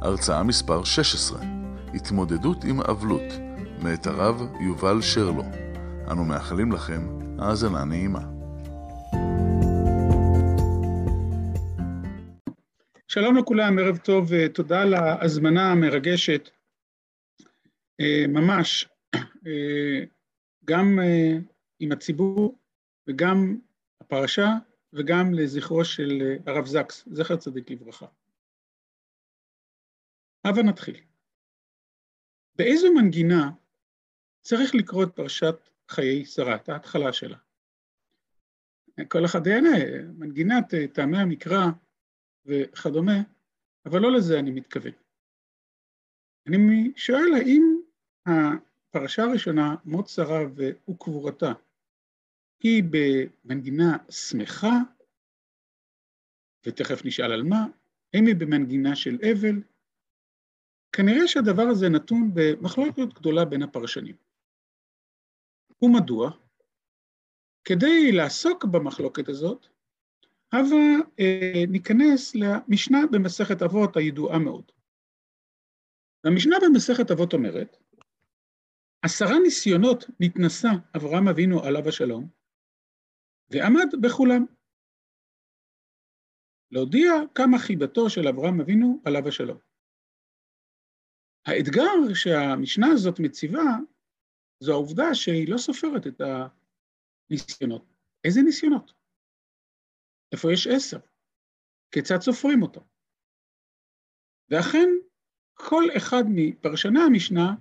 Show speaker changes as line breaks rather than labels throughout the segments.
הרצאה מספר 16, התמודדות עם אבלות, מאת הרב יובל שרלו. אנו מאחלים לכם האזנה נעימה.
שלום לכולם, ערב טוב, ותודה על ההזמנה המרגשת. ממש, גם עם הציבור וגם הפרשה וגם לזכרו של הרב זקס, זכר צדיק לברכה. הבה נתחיל. באיזו מנגינה צריך לקרוא את פרשת חיי שרה, את ההתחלה שלה? כל אחד יענה, מנגינת טעמי המקרא וכדומה, אבל לא לזה אני מתכוון. אני שואל האם הפרשה הראשונה, מות שרה וקבורתה, היא במנגינה שמחה, ותכף נשאל על מה, האם היא במנגינה של אבל, כנראה שהדבר הזה נתון במחלוקת גדולה בין הפרשנים. ומדוע? כדי לעסוק במחלוקת הזאת, הבה אה, ניכנס למשנה במסכת אבות הידועה מאוד. המשנה במסכת אבות אומרת, עשרה ניסיונות נתנסה אברהם אבינו עליו השלום, ועמד בכולם. להודיע כמה חיבתו של אברהם אבינו עליו השלום. האתגר שהמשנה הזאת מציבה, זו העובדה שהיא לא סופרת את הניסיונות. איזה ניסיונות? איפה יש עשר? כיצד סופרים אותו? ואכן, כל אחד מפרשני המשנה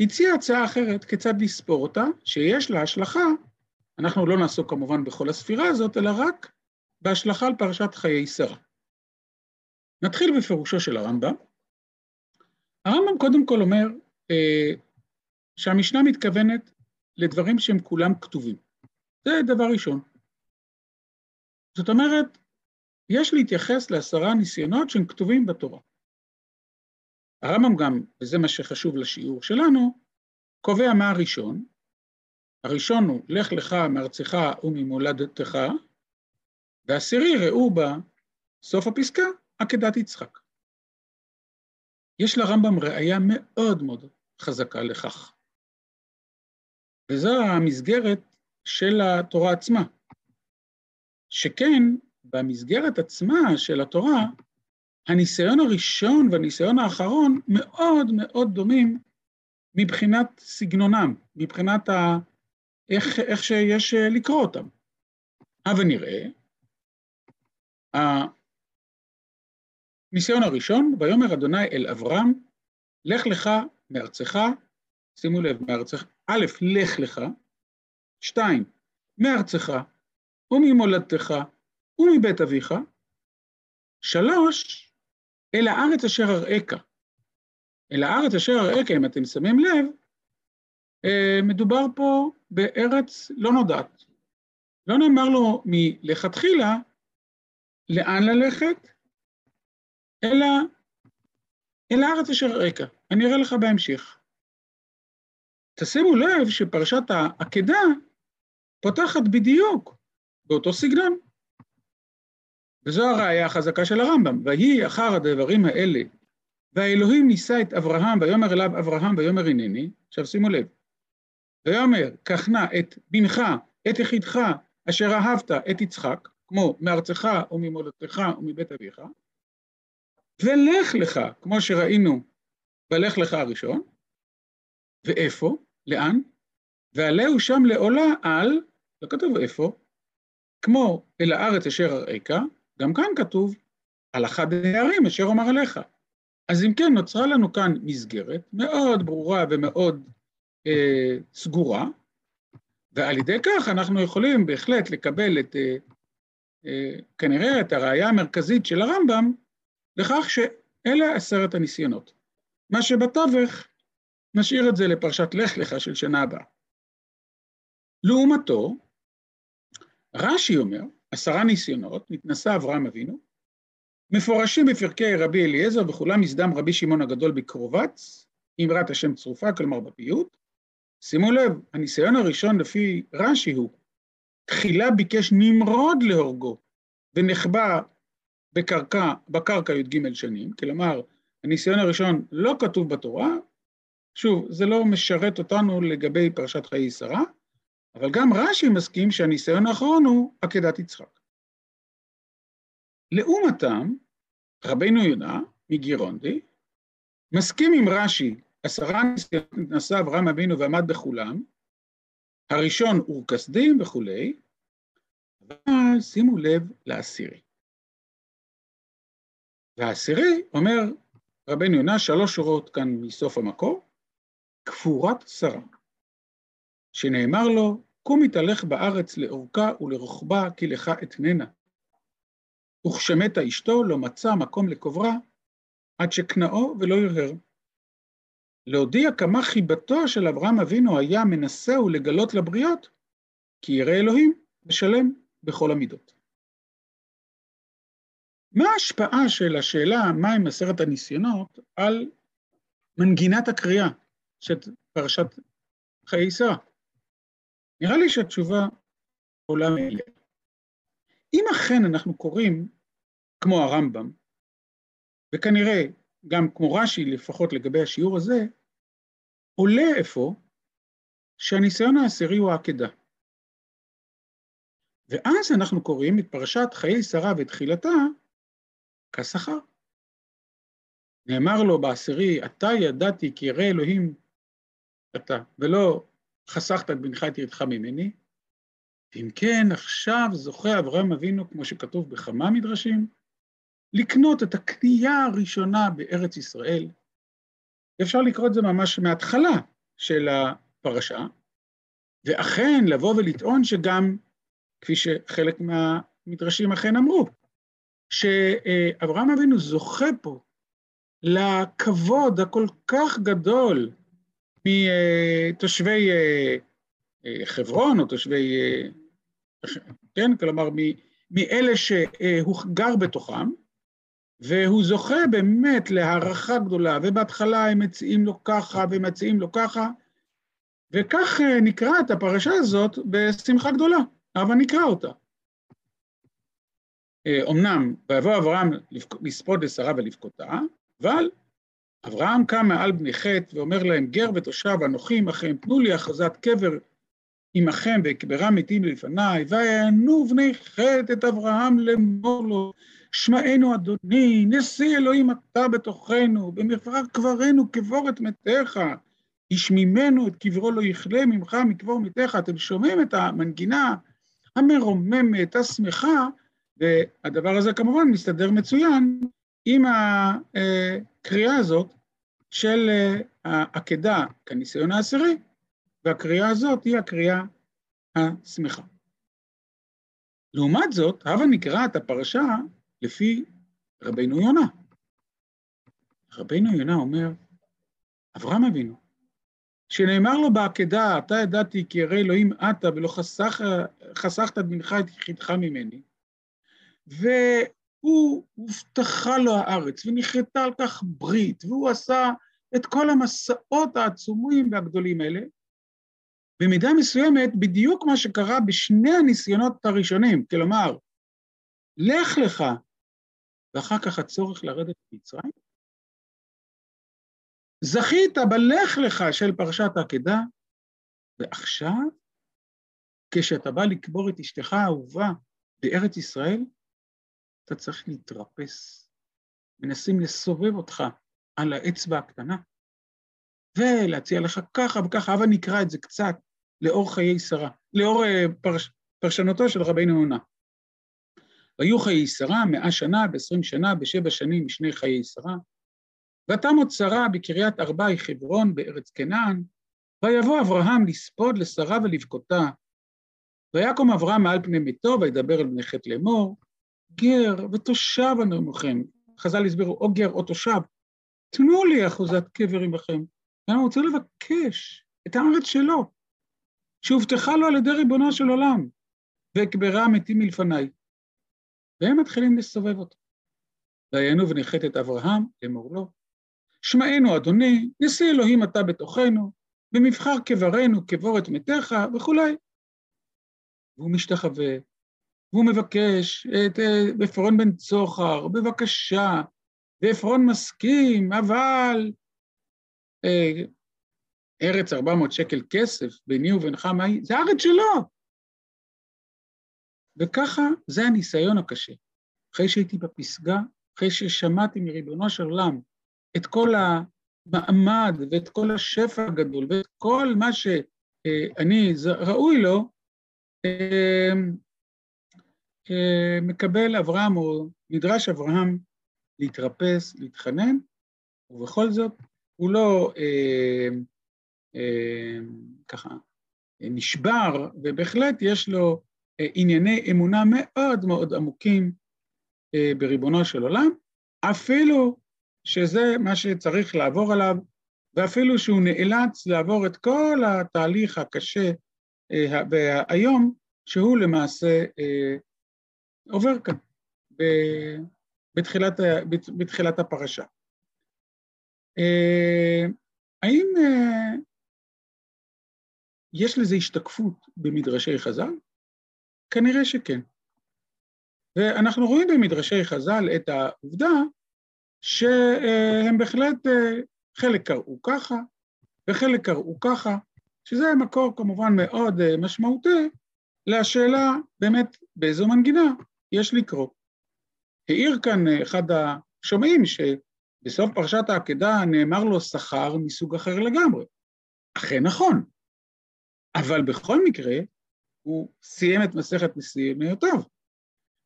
הציע הצעה אחרת כיצד לספור אותה, שיש לה השלכה, אנחנו לא נעסוק כמובן בכל הספירה הזאת, אלא רק בהשלכה על פרשת חיי שרה. נתחיל בפירושו של הרמב"ם. הרמב"ם קודם כל אומר אה, שהמשנה מתכוונת לדברים שהם כולם כתובים. זה דבר ראשון. זאת אומרת, יש להתייחס לעשרה ניסיונות שהם כתובים בתורה. הרמב"ם גם, וזה מה שחשוב לשיעור שלנו, קובע מה הראשון. הראשון הוא, לך לך מארצך וממולדתך, ועשירי ראו בה, סוף הפסקה, עקדת יצחק. יש לרמב"ם ראייה מאוד מאוד חזקה לכך. וזו המסגרת של התורה עצמה. שכן, במסגרת עצמה של התורה, הניסיון הראשון והניסיון האחרון מאוד מאוד דומים מבחינת סגנונם, מבחינת ה... איך, איך שיש לקרוא אותם. הבה נראה, הניסיון הראשון, ויאמר אדוני אל אברהם, לך לך מארצך, שימו לב, מארצך, א', לך לך, שתיים, מארצך וממולדתך ומבית אביך, שלוש, אל הארץ אשר אראך. אל הארץ אשר אראך, אם אתם שמים לב, מדובר פה בארץ לא נודעת. לא נאמר לו מלכתחילה לאן ללכת, אלא אל הארץ אשר אראך. אני אראה לך בהמשך. תשימו לב שפרשת העקדה פותחת בדיוק באותו סגנון. וזו הראייה החזקה של הרמב"ם. ויהי אחר הדברים האלה, והאלוהים נישא את אברהם, ויאמר אליו אברהם, ויאמר הנני, עכשיו שימו לב, ויאמר, קח נא את בנך, את יחידך, אשר אהבת, את יצחק, כמו מארצך וממולדתך ומבית אביך, ולך לך, כמו שראינו בלך לך הראשון, ואיפה? לאן? ועלהו שם לעולה על, לא כתוב איפה, כמו אל הארץ אשר אראך, גם כאן כתוב, על אחד הערים אשר אומר עליך. אז אם כן, נוצרה לנו כאן מסגרת מאוד ברורה ומאוד אה, סגורה, ועל ידי כך אנחנו יכולים בהחלט לקבל את, אה, אה, כנראה את הראייה המרכזית של הרמב"ם, לכך שאלה עשרת הניסיונות. מה שבתווך, נשאיר את זה לפרשת לך לך של שנה הבאה. לעומתו, רש"י אומר, עשרה ניסיונות, נתנסה אברהם אבינו, מפורשים בפרקי רבי אליעזר וכולם מסדם רבי שמעון הגדול בקרובץ, אמרת השם צרופה, כלומר בפיוט. שימו לב, הניסיון הראשון לפי רש"י הוא, תחילה ביקש נמרוד להורגו, ונחבא בקרקע, בקרקע י"ג שנים, כלומר, הניסיון הראשון לא כתוב בתורה, שוב, זה לא משרת אותנו לגבי פרשת חיי שרה, אבל גם רש"י מסכים שהניסיון האחרון הוא עקדת יצחק. לעומתם, רבנו יונה מגירונדי, מסכים עם רש"י, עשרה ניסיונות נשא אברהם אבינו ועמד בכולם, הראשון אור כסדים וכולי, אבל שימו לב לעשירי. והעשירי אומר רבנו יונה, שלוש שורות כאן מסוף המקור, כפורת שרה, שנאמר לו, קום התהלך בארץ לאורכה ולרוחבה, כי לך אתננה. וכשמתה אשתו, לא מצא מקום לקוברה, עד שקנאו ולא הרהר. להודיע כמה חיבתו של אברהם אבינו היה מנסהו לגלות לבריות, כי ירא אלוהים ושלם בכל המידות. מה ההשפעה של השאלה מהם עשרת הניסיונות על מנגינת הקריאה של פרשת חיי שרה? נראה לי שהתשובה עולה מאליה. אם אכן אנחנו קוראים כמו הרמב"ם, וכנראה גם כמו רש"י, לפחות לגבי השיעור הזה, עולה אפוא שהניסיון העשירי הוא העקדה. ואז אנחנו קוראים את פרשת חיי שרה ותחילתה כשכר. נאמר לו בעשירי, אתה ידעתי כי ירא אלוהים אתה, ולא חסכת את בנך את ירדך ממני. ואם כן, עכשיו זוכה אברהם אבינו, כמו שכתוב בכמה מדרשים, לקנות את הקנייה הראשונה בארץ ישראל. אפשר לקרוא את זה ממש מההתחלה של הפרשה, ואכן לבוא ולטעון שגם, כפי שחלק מהמדרשים אכן אמרו, שאברהם אבינו זוכה פה לכבוד הכל כך גדול מתושבי אה, אה, חברון או תושבי, אה, כן, כלומר מאלה שהוא גר בתוכם, והוא זוכה באמת להערכה גדולה, ובהתחלה הם מציעים לו ככה ומציעים לו ככה, וכך נקרא את הפרשה הזאת בשמחה גדולה, אבל נקרא אותה. אמנם, ויבוא אברהם לספוד לשרה ולבכותה, אבל אברהם קם מעל בני חטא ואומר להם, גר ותושב אנוכי עמכם, תנו לי הכרזת קבר עמכם ואקברה מתים לפניי, ויענו בני חטא את אברהם לאמור לו, שמענו אדוני, נשיא אלוהים אתה בתוכנו, במפרר קברנו קבור את מתיך, השמימנו את קברו לא יכלה ממך מקבור מתיך. אתם שומעים את המנגינה המרוממת, השמחה, והדבר הזה כמובן מסתדר מצוין עם הקריאה הזאת של העקדה כניסיון העשירי, והקריאה הזאת היא הקריאה השמחה. לעומת זאת, הבה נקרא את הפרשה לפי רבינו יונה. רבינו יונה אומר, אברהם אבינו, שנאמר לו בעקדה, אתה ידעתי כי הרי אלוהים אתה ולא חסך, חסכת את בנך את יחידך ממני, והוא הובטחה לו הארץ ונכרתה על כך ברית, והוא עשה את כל המסעות העצומים והגדולים האלה, במידה מסוימת בדיוק מה שקרה בשני הניסיונות הראשונים, כלומר, לך לך, ואחר כך הצורך לרדת למצרים. זכית בלך לך של פרשת העקדה, ועכשיו, כשאתה בא לקבור את אשתך האהובה בארץ ישראל, אתה צריך להתרפס. מנסים לסובב אותך על האצבע הקטנה, ולהציע לך ככה וככה, אבל נקרא את זה קצת לאור חיי שרה, לאור אה, פרש, פרשנותו של רבינו יונה. והיו חיי שרה מאה שנה, בעשרים שנה, בשבע שנים משני חיי שרה. ותמות שרה בקריית ארבעי חברון בארץ כנען, ויבוא אברהם לספוד לשרה ולבכותה. ויקום אברהם מעל פני ביתו, וידבר אל בני חטא לאמור, גר ותושב אנוכם. חז"ל הסבירו, או גר או תושב, תנו לי אחוזת קבר עמכם. למה הוא רוצה לבקש את הארץ שלו, שהובטחה לו על ידי ריבונו של עולם, ואקברה מתים מלפניי. והם מתחילים לסובב אותו. ויענו ונחת את אברהם, אמור לו, שמענו אדוני, נשיא אלוהים אתה בתוכנו, במבחר קברנו קבורת מתיך וכולי. והוא משתחווה, והוא מבקש את עפרון בן צוחר, בבקשה, ועפרון מסכים, אבל אה, ארץ 400 שקל כסף ביני ובינך, מה היא? זה הארץ שלו. וככה זה הניסיון הקשה. אחרי שהייתי בפסגה, אחרי ששמעתי מריבונו של עולם את כל המעמד ואת כל השפע הגדול ואת כל מה שאני ראוי לו, אמ, מקבל אברהם או נדרש אברהם להתרפס, להתחנן, ובכל זאת הוא לא אה, אה, ככה נשבר, ובהחלט יש לו אה, ענייני אמונה מאוד מאוד עמוקים אה, בריבונו של עולם, אפילו שזה מה שצריך לעבור עליו, ואפילו שהוא נאלץ לעבור את כל התהליך הקשה אה, והיום, שהוא למעשה אה, עובר כאן בתחילת, בתחילת הפרשה. האם יש לזה השתקפות במדרשי חז"ל? כנראה שכן. ואנחנו רואים במדרשי חז"ל את העובדה שהם בהחלט, חלק קראו ככה וחלק קראו ככה, שזה מקור כמובן מאוד משמעותי לשאלה באמת באיזו מנגינה יש לקרוא. העיר כאן אחד השומעים שבסוף פרשת העקדה נאמר לו שכר מסוג אחר לגמרי. אכן נכון, אבל בכל מקרה הוא סיים את מסכת ניסיונותיו.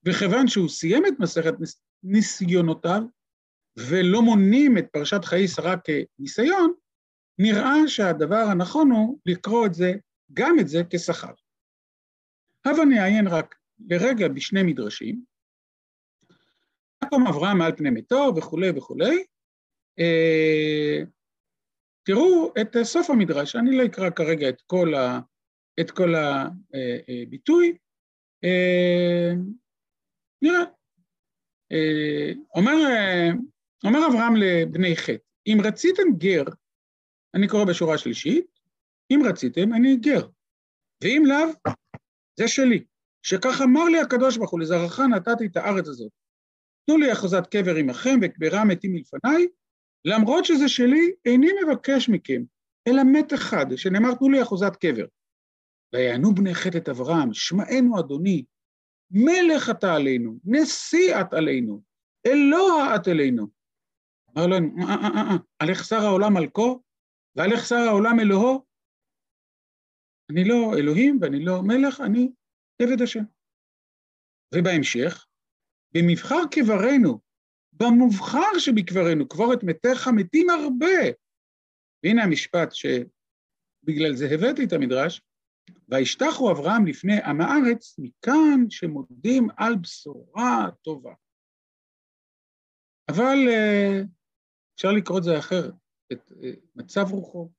וכיוון שהוא סיים את מסכת ניסיונותיו, ולא מונים את פרשת חיי שרה כניסיון, נראה שהדבר הנכון הוא לקרוא את זה, גם את זה, כשכר. הבה נעיין רק לרגע בשני מדרשים. מקום אברהם מעל פני מתו וכולי וכולי. אה, תראו את סוף המדרש, אני לא אקרא כרגע את כל, ה, את כל הביטוי. אה, נראה. אה, אומר, אומר אברהם לבני חטא, אם רציתם גר, אני קורא בשורה השלישית, אם רציתם, אני גר, ואם לאו, זה שלי. שכך אמר לי הקדוש ברוך הוא, לזרעך נתתי את הארץ הזאת. תנו לי אחוזת קבר עמכם וקברה מתים מלפניי, למרות שזה שלי, איני מבקש מכם, אלא מת אחד, שנאמר תנו לי אחוזת קבר. ויענו בני חטא את אברהם, שמענו אדוני, מלך אתה עלינו, נשיא את עלינו, אלוה את אלינו. אמר להם, אה, אה, אה, הלך שר העולם מלכו, והלך שר העולם אלוהו. אני לא אלוהים ואני לא מלך, אני עבד השם. ובהמשך, במבחר קברנו, במובחר שבקברנו, קבורת מתיך מתים הרבה. והנה המשפט שבגלל זה הבאתי את המדרש, וישתחו אברהם לפני עם הארץ, מכאן שמודים על בשורה טובה. אבל אה, אפשר לקרוא את זה אחרת, את אה, מצב רוחו.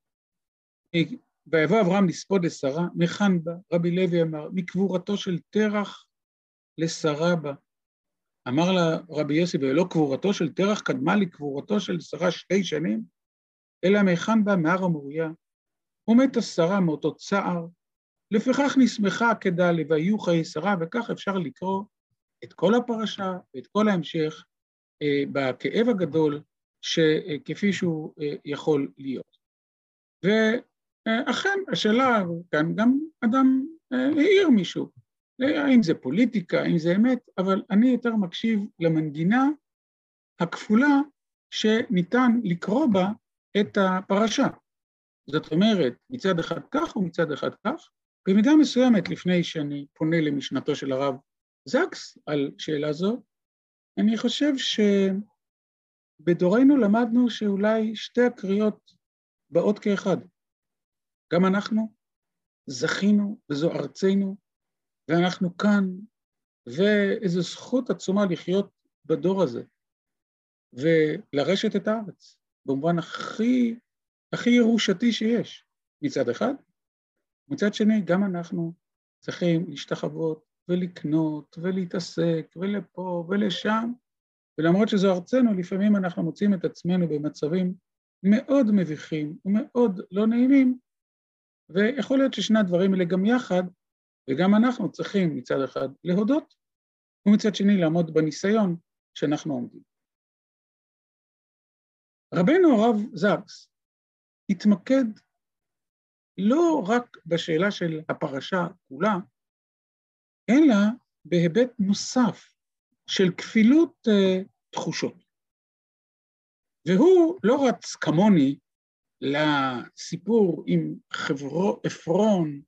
ויבוא אברהם לספוד לשרה, מכאן בה, רבי לוי אמר, מקבורתו של תרח לשרה בה. אמר לה רבי יוסי, ולא קבורתו של תרח קדמה לקבורתו של שרה שתי שנים, אלא מהיכן בא מהר המוריה. ומתה שרה מאותו צער, לפיכך נסמכה עקדה ל"ויהיו חיי שרה", וכך אפשר לקרוא את כל הפרשה ואת כל ההמשך אה, בכאב הגדול שכפי שהוא אה, יכול להיות. ואכן, השאלה כאן, גם אדם אה, העיר מישהו, האם זה פוליטיקה, האם זה אמת, אבל אני יותר מקשיב למנגינה הכפולה שניתן לקרוא בה את הפרשה. זאת אומרת, מצד אחד כך ומצד אחד כך, במידה מסוימת, לפני שאני פונה למשנתו של הרב זקס על שאלה זו, אני חושב שבדורנו למדנו שאולי שתי הקריאות באות כאחד. גם אנחנו זכינו, וזו ארצנו, ואנחנו כאן, ואיזו זכות עצומה לחיות בדור הזה, ולרשת את הארץ, במובן הכי, הכי ירושתי שיש, מצד אחד. מצד שני, גם אנחנו צריכים להשתחוות ולקנות ולהתעסק ולפה ולשם, ולמרות שזו ארצנו, לפעמים אנחנו מוצאים את עצמנו במצבים מאוד מביכים ומאוד לא נעימים, ויכול להיות ששני הדברים האלה גם יחד, וגם אנחנו צריכים מצד אחד להודות, ומצד שני לעמוד בניסיון שאנחנו עומדים. רבנו הרב זקס התמקד לא רק בשאלה של הפרשה כולה, אלא בהיבט נוסף של כפילות uh, תחושות. והוא לא רץ כמוני לסיפור עם חברו, עפרון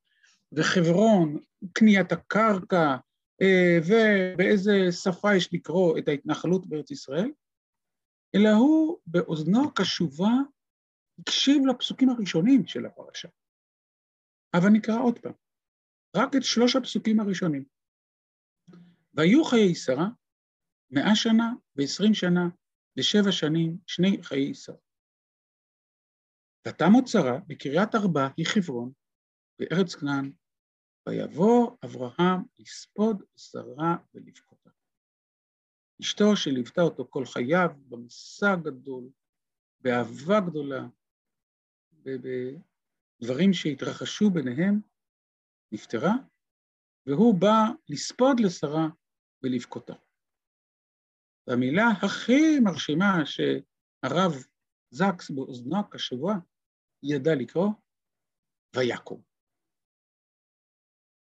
וחברון, קניית הקרקע, uh, ובאיזה שפה יש לקרוא את ההתנחלות בארץ ישראל, אלא הוא באוזנו הקשובה הקשיב לפסוקים הראשונים של הפרשה. אבל נקרא עוד פעם, רק את שלוש הפסוקים הראשונים. והיו חיי שרה מאה שנה ועשרים שנה ושבע שנים, שני חיי שרה. ותמות שרה בקריית ארבע היא חברון, בארץ כנען, ויבוא אברהם לספוד שרה ולבכותה. אשתו שליוותה אותו כל חייו במסע גדול, באהבה גדולה, בדברים שהתרחשו ביניהם, נפטרה, והוא בא לספוד לשרה ולבכותה. והמילה הכי מרשימה שהרב זקס באוזנו הקשובה ידע לקרוא, ויקום.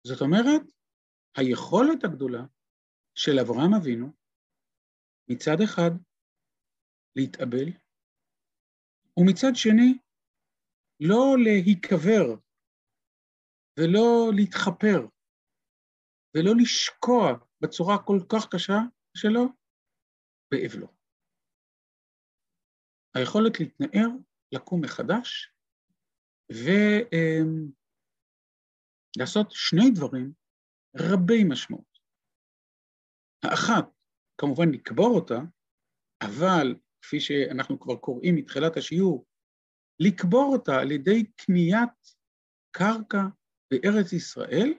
זאת אומרת, היכולת הגדולה של אברהם אבינו מצד אחד להתאבל, ומצד שני לא להיקבר ולא להתחפר ולא לשקוע בצורה כל כך קשה שלו באבלו. היכולת להתנער, לקום מחדש ולעשות שני דברים רבי משמעות. האחת, כמובן לקבור אותה, אבל כפי שאנחנו כבר קוראים מתחילת השיעור, לקבור אותה על ידי קניית קרקע בארץ ישראל,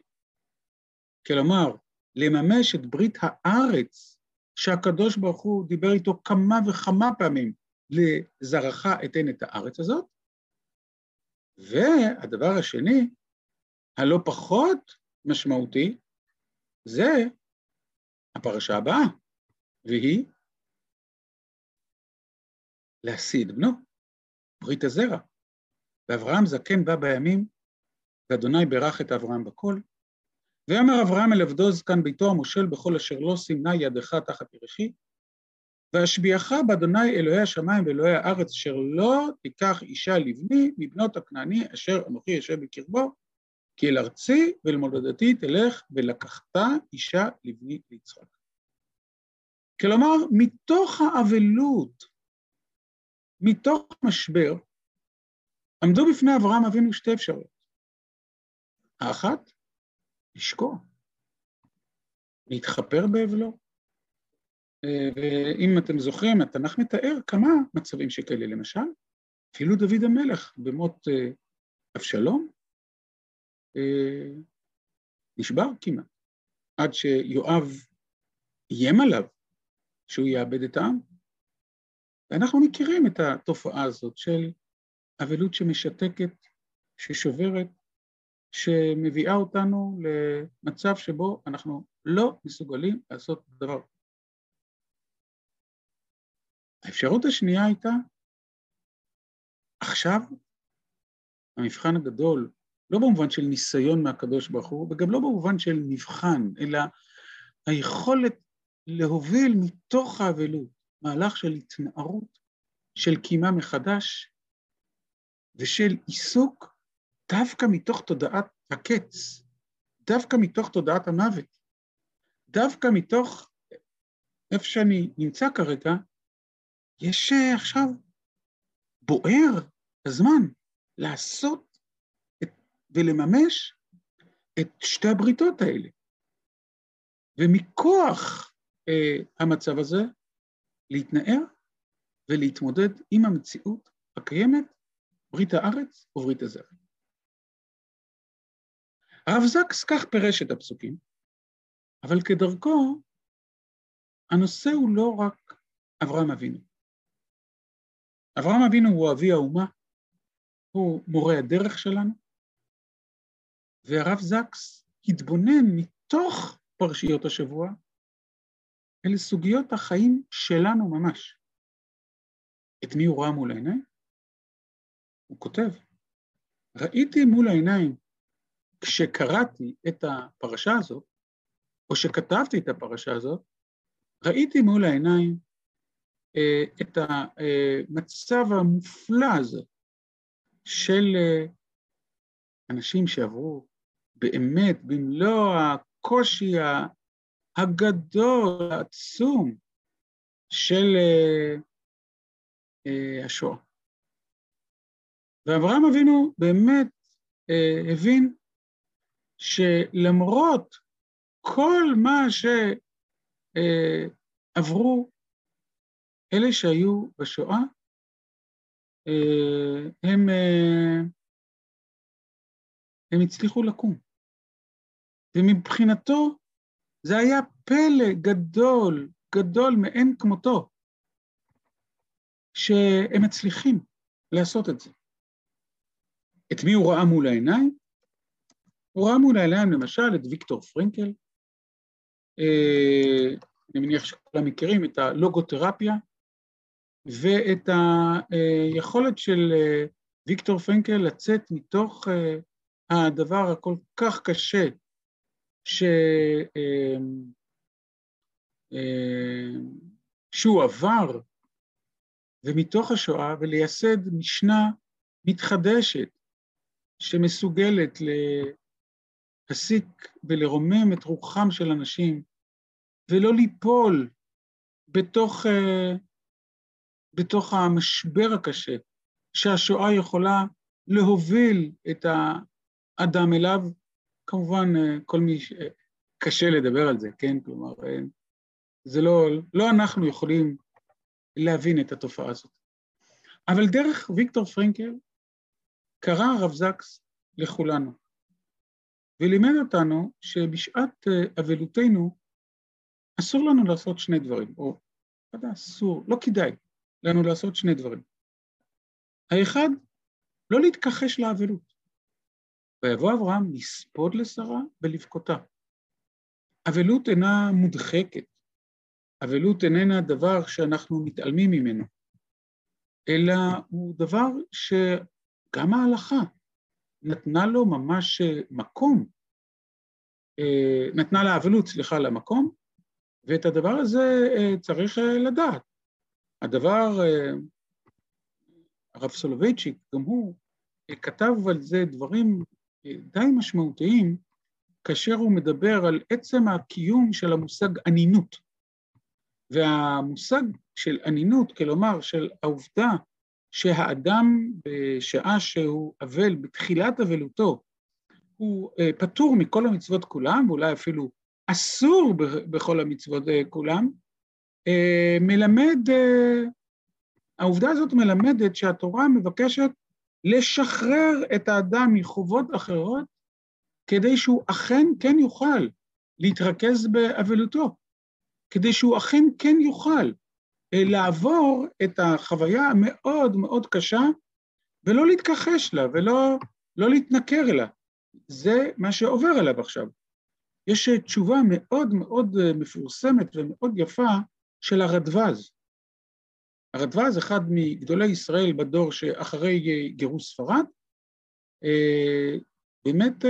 כלומר, לממש את ברית הארץ שהקדוש ברוך הוא דיבר איתו כמה וכמה פעמים לזרעך אתן את הארץ הזאת. והדבר השני, הלא פחות משמעותי, זה הפרשה הבאה, והיא להשיא את בנו, ברית הזרע. ואברהם זקן בא בימים, ואדוני ברך את אברהם בכל, ויאמר אברהם אל עבדו זקן ביתו המושל בכל אשר לא סימנה ידך תחת ירחי, ואשביעך באדוני אלוהי השמיים ואלוהי הארץ, אשר לא תיקח אישה לבני מבנות הכנעני אשר אנוכי יושב בקרבו, כי אל ארצי ואל מולדתי תלך ולקחת אישה לבני ליצחק. כלומר, מתוך האבלות, מתוך משבר, עמדו בפני אברהם אבינו שתי אפשרויות. האחת, לשקוע, להתחפר באבלו. ואם אתם זוכרים, התנ"ך מתאר כמה מצבים שכאלה, למשל, אפילו דוד המלך במות אה, אבשלום, אה, נשבר כמעט, עד שיואב איים עליו שהוא יאבד את העם. ואנחנו מכירים את התופעה הזאת של אבלות שמשתקת, ששוברת, שמביאה אותנו למצב שבו אנחנו לא מסוגלים לעשות דבר. האפשרות השנייה הייתה, עכשיו המבחן הגדול, לא במובן של ניסיון מהקדוש ברוך הוא, וגם לא במובן של מבחן, אלא היכולת להוביל מתוך האבלות מהלך של התנערות, של קימה מחדש ושל עיסוק דווקא מתוך תודעת הקץ, דווקא מתוך תודעת המוות, דווקא מתוך איפה שאני נמצא כרגע, יש אה, עכשיו בוער הזמן לעשות את, ולממש את שתי הבריתות האלה. ומכוח אה, המצב הזה, להתנער ולהתמודד עם המציאות הקיימת, ברית הארץ וברית הזרע. הרב זקס כך פירש את הפסוקים, אבל כדרכו, הנושא הוא לא רק אברהם אבינו. אברהם אבינו הוא אבי האומה, הוא מורה הדרך שלנו, והרב זקס התבונן מתוך פרשיות השבוע אל סוגיות החיים שלנו ממש. את מי הוא ראה מול העיניים? הוא כותב, ראיתי מול העיניים כשקראתי את הפרשה הזאת, או שכתבתי את הפרשה הזאת, ראיתי מול העיניים את המצב המופלא הזה של אה, אנשים שעברו באמת במלוא הקושי הגדול, העצום, של אה, אה, השואה. ואברהם אבינו באמת אה, הבין שלמרות כל מה שעברו אלה שהיו בשואה, הם, הם הצליחו לקום. ומבחינתו זה היה פלא גדול, גדול מאין כמותו, שהם מצליחים לעשות את זה. את מי הוא ראה מול העיניים? הוא ראה מול העיניים למשל את ויקטור פרנקל, אה, אני מניח שכולם מכירים את הלוגותרפיה, ואת היכולת של אה, ויקטור פרנקל לצאת מתוך אה, הדבר הכל כך קשה ש... שהוא עבר ומתוך השואה ולייסד משנה מתחדשת שמסוגלת להסיק ולרומם את רוחם של אנשים ולא ליפול בתוך, בתוך המשבר הקשה שהשואה יכולה להוביל את האדם אליו. כמובן, כל מי ש... קשה לדבר על זה, כן? כלומר, זה לא, לא אנחנו יכולים להבין את התופעה הזאת. אבל דרך ויקטור פרנקל קרא הרב זקס לכולנו, ולימד אותנו שבשעת אה, אבלותנו אסור לנו לעשות שני דברים, או יודע, אסור, לא כדאי לנו לעשות שני דברים. האחד, לא להתכחש לאבלות. ויבוא אברהם לספוד לשרה ולבכותה. אבלות אינה מודחקת, אבלות איננה דבר שאנחנו מתעלמים ממנו, אלא הוא דבר שגם ההלכה נתנה לו ממש מקום, אה, נתנה לאבלות, סליחה, למקום, ואת הדבר הזה אה, צריך אה, לדעת. הדבר, הרב סולובייצ'יק, גם הוא כתב על זה דברים די משמעותיים, כאשר הוא מדבר על עצם הקיום של המושג אנינות. והמושג של אנינות, כלומר של העובדה שהאדם בשעה שהוא אבל, בתחילת אבלותו, הוא אה, פטור מכל המצוות כולם, ואולי אפילו אסור בכל המצוות אה, כולם, אה, מלמד, העובדה הזאת מלמדת שהתורה מבקשת לשחרר את האדם מחובות אחרות, כדי שהוא אכן כן יוכל להתרכז באבלותו. כדי שהוא אכן כן יוכל אה, לעבור את החוויה המאוד מאוד קשה ולא להתכחש לה ולא לא להתנכר אליה. זה מה שעובר עליו עכשיו. יש תשובה מאוד מאוד אה, מפורסמת ומאוד יפה של הרדווז. הרדווז, אחד מגדולי ישראל בדור שאחרי אה, גירוש ספרד, באמת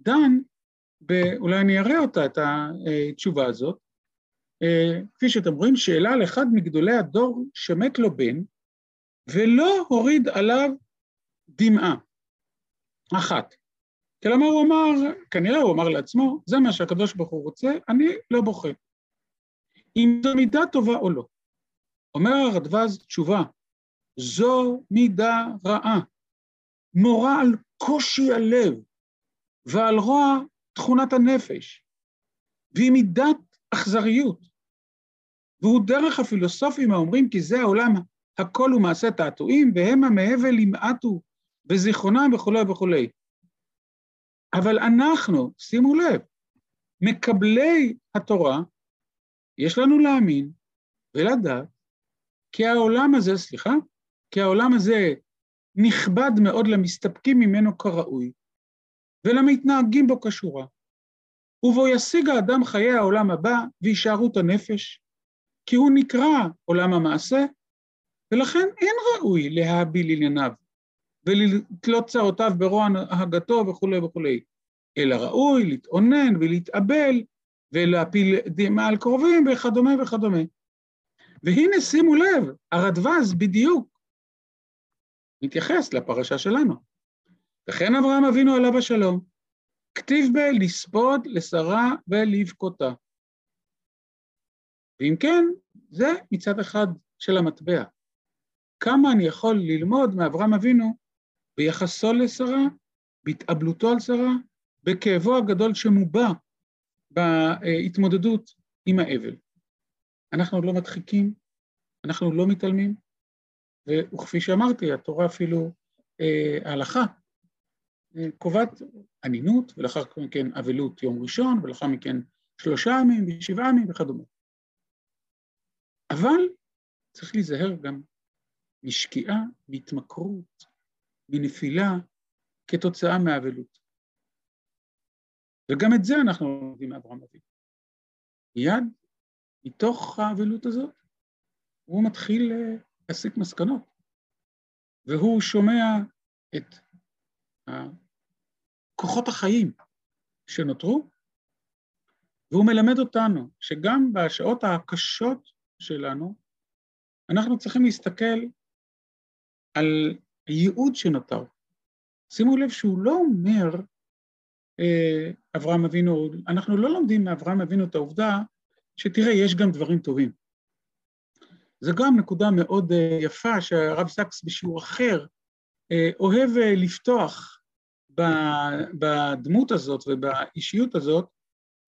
דן, אולי אני אראה אותה, את התשובה הזאת, אה, כפי שאתם רואים, שאלה על אחד מגדולי הדור שמת לו בן, ולא הוריד עליו דמעה אחת. כלומר, הוא אמר, כנראה הוא אמר לעצמו, זה מה שהקדוש ברוך הוא רוצה, אני לא בוכה. אם זו מידה טובה או לא. אומר הרדווז תשובה, זו מידה רעה, מורה על קושי הלב ועל רוע תכונת הנפש, והיא מידת אכזריות. והוא דרך הפילוסופים האומרים כי זה העולם הכל הוא מעשה תעתועים, והמה מהבל ימעטו בזיכרונם וכולי וכולי. אבל אנחנו, שימו לב, מקבלי התורה, יש לנו להאמין ולדעת כי העולם הזה, סליחה, כי העולם הזה נכבד מאוד למסתפקים ממנו כראוי, ולמתנהגים בו כשורה, ובו ישיג האדם חיי העולם הבא והישארות הנפש, כי הוא נקרא עולם המעשה, ולכן אין ראוי להביל ענייניו, ולתלות צרותיו ברוע הנהגתו וכולי וכולי, אלא ראוי להתאונן ולהתאבל ולהפיל דמעה על קרובים וכדומה וכדומה. והנה שימו לב, הרדווז בדיוק מתייחס לפרשה שלנו. וכן אברהם אבינו עליו השלום, כתיב בה לספוד לשרה ולבכותה. ואם כן, זה מצד אחד של המטבע. כמה אני יכול ללמוד מאברהם אבינו ביחסו לשרה, בהתאבלותו על שרה, בכאבו הגדול שמובע בהתמודדות עם האבל. אנחנו לא מדחיקים, אנחנו לא מתעלמים, וכפי שאמרתי, התורה אפילו, אה, ההלכה, אה, קובעת אנינות, ולאחר מכן אבלות יום ראשון, ולאחר מכן שלושה ימים ושבעה ימים וכדומה. אבל צריך להיזהר גם משקיעה, מהתמכרות, מנפילה, כתוצאה מאבלות. וגם את זה אנחנו לומדים מאברהם אבינו. מיד, מתוך האבלות הזאת, הוא מתחיל אה, להסיק מסקנות, והוא שומע את כוחות החיים שנותרו, והוא מלמד אותנו שגם בשעות הקשות שלנו, אנחנו צריכים להסתכל על הייעוד שנותר. שימו לב שהוא לא אומר, אברהם אבינו, אנחנו לא לומדים מאברהם אבינו את העובדה שתראה, יש גם דברים טובים. זו גם נקודה מאוד אה, יפה שהרב סקס בשיעור אחר אה, אוהב לפתוח בדמות הזאת ובאישיות הזאת,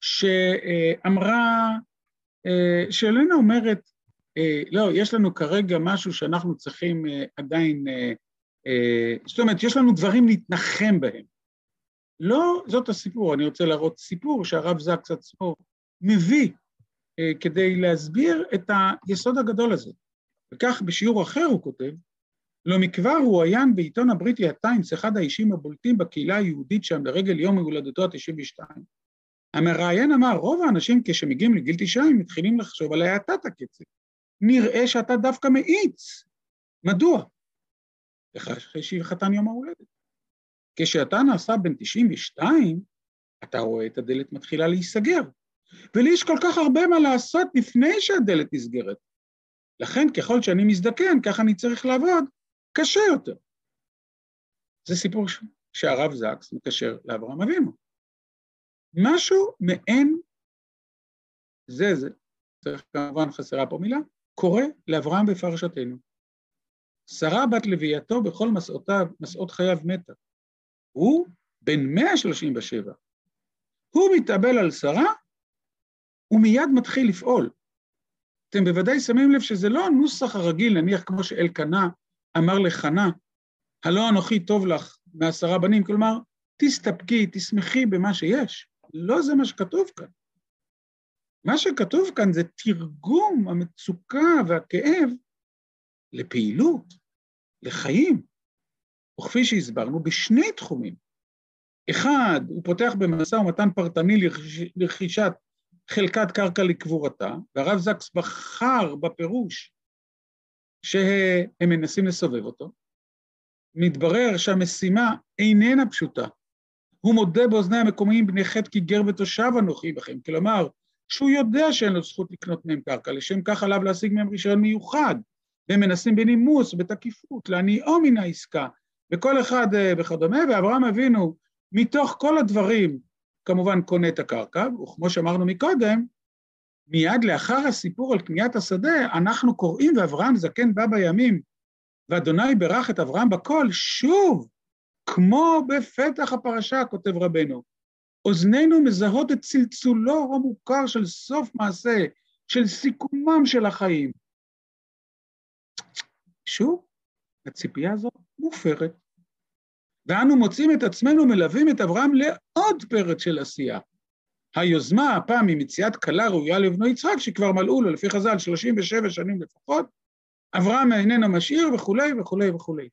שאמרה, שאלנה אומרת, לא, יש לנו כרגע משהו שאנחנו צריכים עדיין, זאת אומרת, יש לנו דברים להתנחם בהם. לא זאת הסיפור, אני רוצה להראות סיפור שהרב זקס עצמו מביא אה, כדי להסביר את היסוד הגדול הזה. וכך בשיעור אחר הוא כותב, לא מכבר הוא עיין בעיתון הבריטי הטיימס, אחד האישים הבולטים בקהילה היהודית שם לרגל יום הולדתו ה-92. המראיין אמר, רוב האנשים כשמגיעים לגיל תשעה הם מתחילים לחשוב על האטת הקצב. נראה שאתה דווקא מאיץ. מדוע? אחרי שחתן יום ההולדת. כשאתה נעשה בן 92, אתה רואה את הדלת מתחילה להיסגר. ולי יש כל כך הרבה מה לעשות לפני שהדלת נסגרת. לכן ככל שאני מזדקן, ככה אני צריך לעבוד קשה יותר. זה סיפור שהרב זקס מקשר לאברהם אבינו. משהו מעין זה זה, צריך כמובן חסרה פה מילה, קורה לאברהם בפרשתנו. שרה בת לווייתו בכל מסעותיו, מסעות חייו מתה. הוא בן 137. הוא מתאבל על שרה, ומיד מתחיל לפעול. אתם בוודאי שמים לב שזה לא הנוסח הרגיל, נניח כמו שאלקנה אמר לחנה, הלא אנוכי טוב לך מעשרה בנים, כלומר, תסתפקי, תשמחי במה שיש. לא זה מה שכתוב כאן. מה שכתוב כאן זה תרגום המצוקה והכאב לפעילות, לחיים. וכפי שהסברנו, בשני תחומים. אחד, הוא פותח במשא ומתן פרטני לרכישת חלקת קרקע לקבורתה, והרב זקס בחר בפירוש שהם מנסים לסובב אותו. מתברר שהמשימה איננה פשוטה. הוא מודה באוזני המקומיים בני חטא כי גר ותושב אנוכי בכם, כלומר, שהוא יודע שאין לו זכות לקנות מהם קרקע, לשם כך עליו להשיג מהם רישיון מיוחד, והם מנסים בנימוס, בתקיפות, להניעו מן העסקה, וכל אחד אה, וכדומה, ואברהם אבינו, מתוך כל הדברים, כמובן קונה את הקרקע, וכמו שאמרנו מקודם, מיד לאחר הסיפור על קניית השדה, אנחנו קוראים ואברהם זקן בא בימים, ואדוני ברך את אברהם בקול, שוב, כמו בפתח הפרשה, כותב רבנו, אוזנינו מזהות את צלצולו המוכר של סוף מעשה, של סיכומם של החיים. ושוב, הציפייה הזאת מופרת. ואנו מוצאים את עצמנו מלווים את אברהם לעוד פרץ של עשייה. היוזמה הפעם ממציאת כלה ראויה לבנו יצחק, שכבר מלאו לו לפי חז"ל 37 שנים לפחות, אברהם איננו משאיר וכולי וכולי וכולי.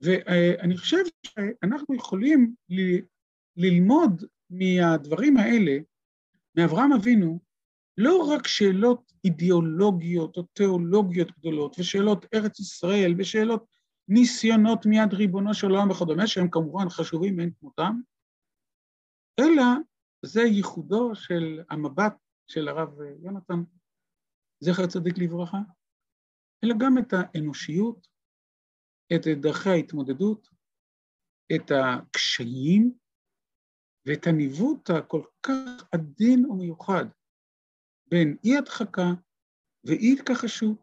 ואני חושב שאנחנו יכולים ל- ללמוד מהדברים האלה, מאברהם אבינו, לא רק שאלות אידיאולוגיות או תיאולוגיות גדולות, ושאלות ארץ ישראל, ושאלות ניסיונות מיד ריבונו של עולם וכדומה, שהם כמובן חשובים מאין כמותם, אלא זה ייחודו של המבט של הרב יונתן, זכר צדיק לברכה, אלא גם את האנושיות, את דרכי ההתמודדות, את הקשיים ואת הניווט הכל כך עדין ומיוחד בין אי הדחקה ואי התכחשות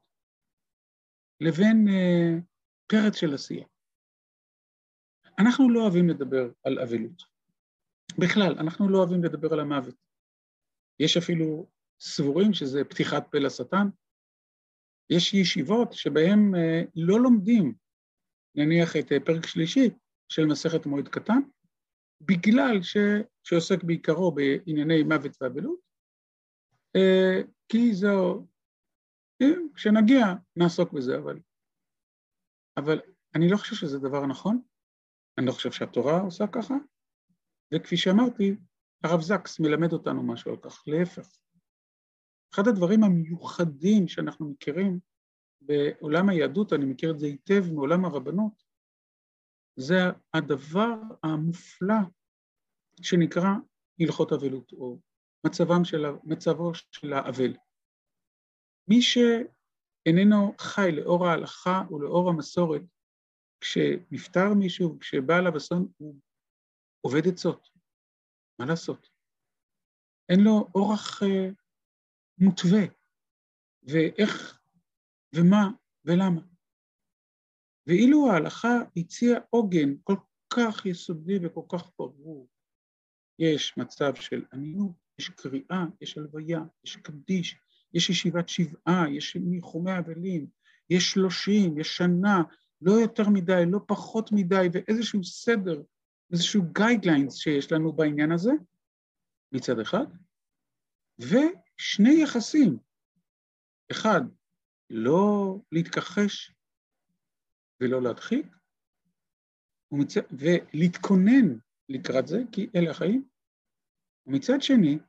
לבין uh, פרץ של עשייה. אנחנו לא אוהבים לדבר על אבלות. בכלל, אנחנו לא אוהבים לדבר על המוות. יש אפילו סבורים שזה פתיחת פה לשטן. יש ישיבות שבהן uh, לא לומדים, נניח את uh, פרק שלישי של מסכת מועד קטן, בגלל ש... שעוסק בעיקרו בענייני מוות ואבלות, אה, כי זו, אה, כשנגיע נעסוק בזה, אבל, אבל אני לא חושב שזה דבר נכון, אני לא חושב שהתורה עושה ככה, וכפי שאמרתי, הרב זקס מלמד אותנו משהו על כך, להפך. אחד הדברים המיוחדים שאנחנו מכירים בעולם היהדות, אני מכיר את זה היטב מעולם הרבנות, זה הדבר המופלא שנקרא הלכות אבלות, או מצבם של, מצבו של האבל. מי שאיננו חי לאור ההלכה ולאור המסורת, כשנפטר מישהו, כשבא אליו אסון, הוא עובד עצות. מה לעשות? אין לו אורח uh, מותווה, ואיך, ומה, ולמה. ואילו ההלכה הציעה עוגן כל כך יסודי וכל כך ברור, יש מצב של עניות, יש קריאה, יש הלוויה, יש קדיש, יש ישיבת שבעה, יש ניחומי אבלים, יש שלושים, יש שנה, לא יותר מדי, לא פחות מדי, ואיזשהו סדר, איזשהו guidelines שיש לנו בעניין הזה, מצד אחד, ושני יחסים, אחד, לא להתכחש ולא להדחיק, ומצ... ולהתכונן לקראת זה, כי אלה החיים. ומצד שני,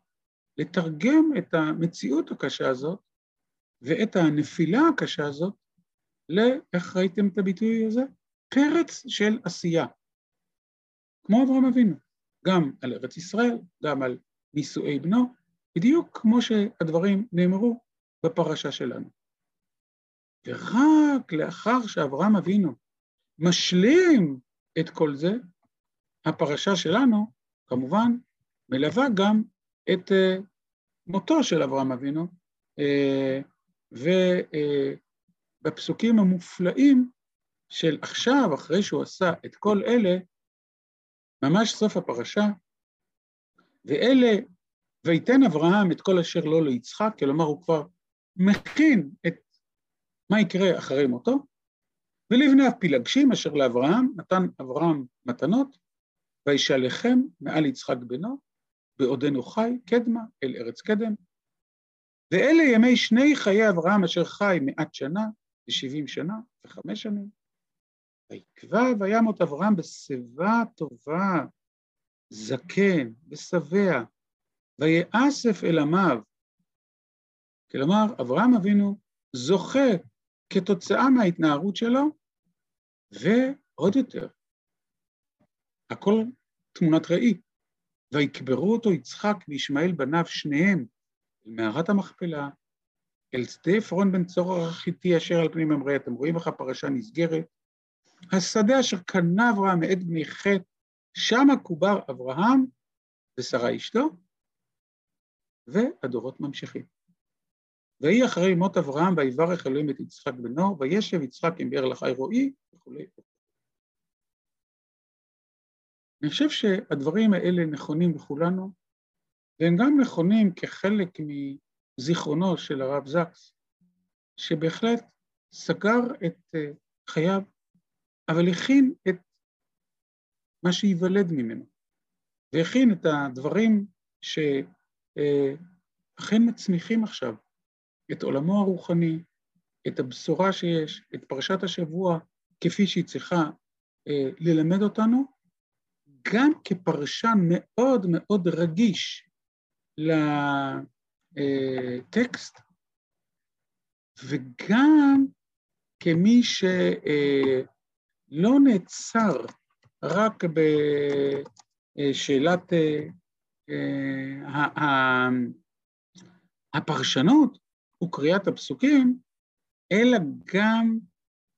לתרגם את המציאות הקשה הזאת ואת הנפילה הקשה הזאת ל... איך ראיתם את הביטוי הזה? פרץ של עשייה. כמו אברהם אבינו, גם על ארץ ישראל, גם על נישואי בנו, בדיוק כמו שהדברים נאמרו בפרשה שלנו. ורק לאחר שאברהם אבינו משלים את כל זה, הפרשה שלנו, כמובן, מלווה גם את uh, מותו של אברהם אבינו, uh, ובפסוקים uh, המופלאים של עכשיו, אחרי שהוא עשה את כל אלה, ממש סוף הפרשה, ואלה, ויתן אברהם את כל אשר לו ליצחק, כלומר הוא כבר מכין את מה יקרה אחרי מותו, ולבני הפילגשים אשר לאברהם נתן אברהם מתנות, וישלחם מעל יצחק בנו, בעודנו חי, קדמה, אל ארץ קדם. ואלה ימי שני חיי אברהם אשר חי מעט שנה, ושבעים שנה, וחמש שנים. ויקבע וימות אברהם בשיבה טובה, זקן ושבע, ויאסף אל עמיו. כלומר, אברהם אבינו זוכה כתוצאה מההתנערות שלו, ועוד יותר, הכל תמונת ראי. ויקברו אותו יצחק וישמעאל בניו שניהם אל מערת המכפלה, אל שדה עפרון בן צורר החיתי אשר על פני ממרא, אתם רואים איך הפרשה נסגרת? השדה אשר קנה אברהם מאת בני חטא, שמה קובר אברהם ושרה אשתו, והדורות ממשיכים. ויהי אחרי מות אברהם, ויברך אלוהים את יצחק בנו, וישב יצחק עם באר לחי רועי, וכולי. אני חושב שהדברים האלה נכונים לכולנו, והם גם נכונים כחלק מזיכרונו של הרב זקס, שבהחלט סגר את חייו, אבל הכין את מה שייוולד ממנו, והכין את הדברים שאכן מצמיחים עכשיו, את עולמו הרוחני, את הבשורה שיש, את פרשת השבוע, כפי שהיא צריכה אה, ללמד אותנו, גם כפרשן מאוד מאוד רגיש לטקסט, וגם כמי שלא נעצר רק בשאלת הפרשנות וקריאת הפסוקים, אלא גם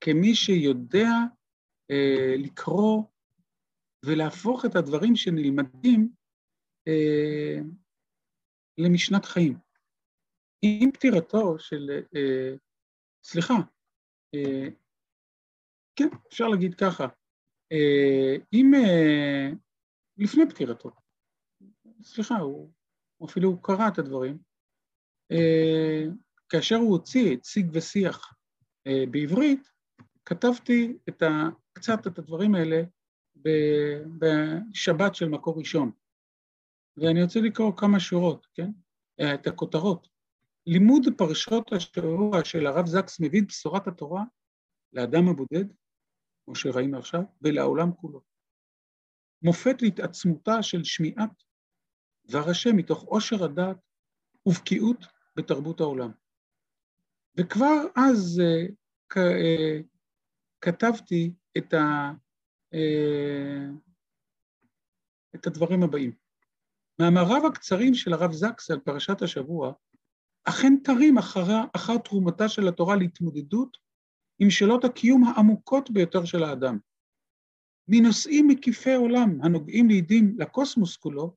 כמי שיודע לקרוא ולהפוך את הדברים שנלמדים למשנת חיים. עם פטירתו של, סליחה, כן, אפשר להגיד ככה, אם לפני פטירתו, סליחה, הוא אפילו קרא את הדברים, כאשר הוא הוציא את שיג ושיח בעברית, כתבתי את ה, קצת את הדברים האלה בשבת של מקור ראשון. ואני רוצה לקרוא כמה שורות, כן? את הכותרות. לימוד פרשות השבוע של הרב זקס מביא בשורת התורה לאדם הבודד, כמו שראינו עכשיו, ולעולם כולו. מופת להתעצמותה של שמיעת דבר השם מתוך עושר הדעת ובקיאות בתרבות העולם. וכבר אז uh, כ, uh, כתבתי את, ה, את הדברים הבאים. מאמריו הקצרים של הרב זקס על פרשת השבוע אכן תרים אחר, אחר תרומתה של התורה להתמודדות עם שאלות הקיום העמוקות ביותר של האדם. מנושאים מקיפי עולם הנוגעים לעידים לקוסמוס כולו,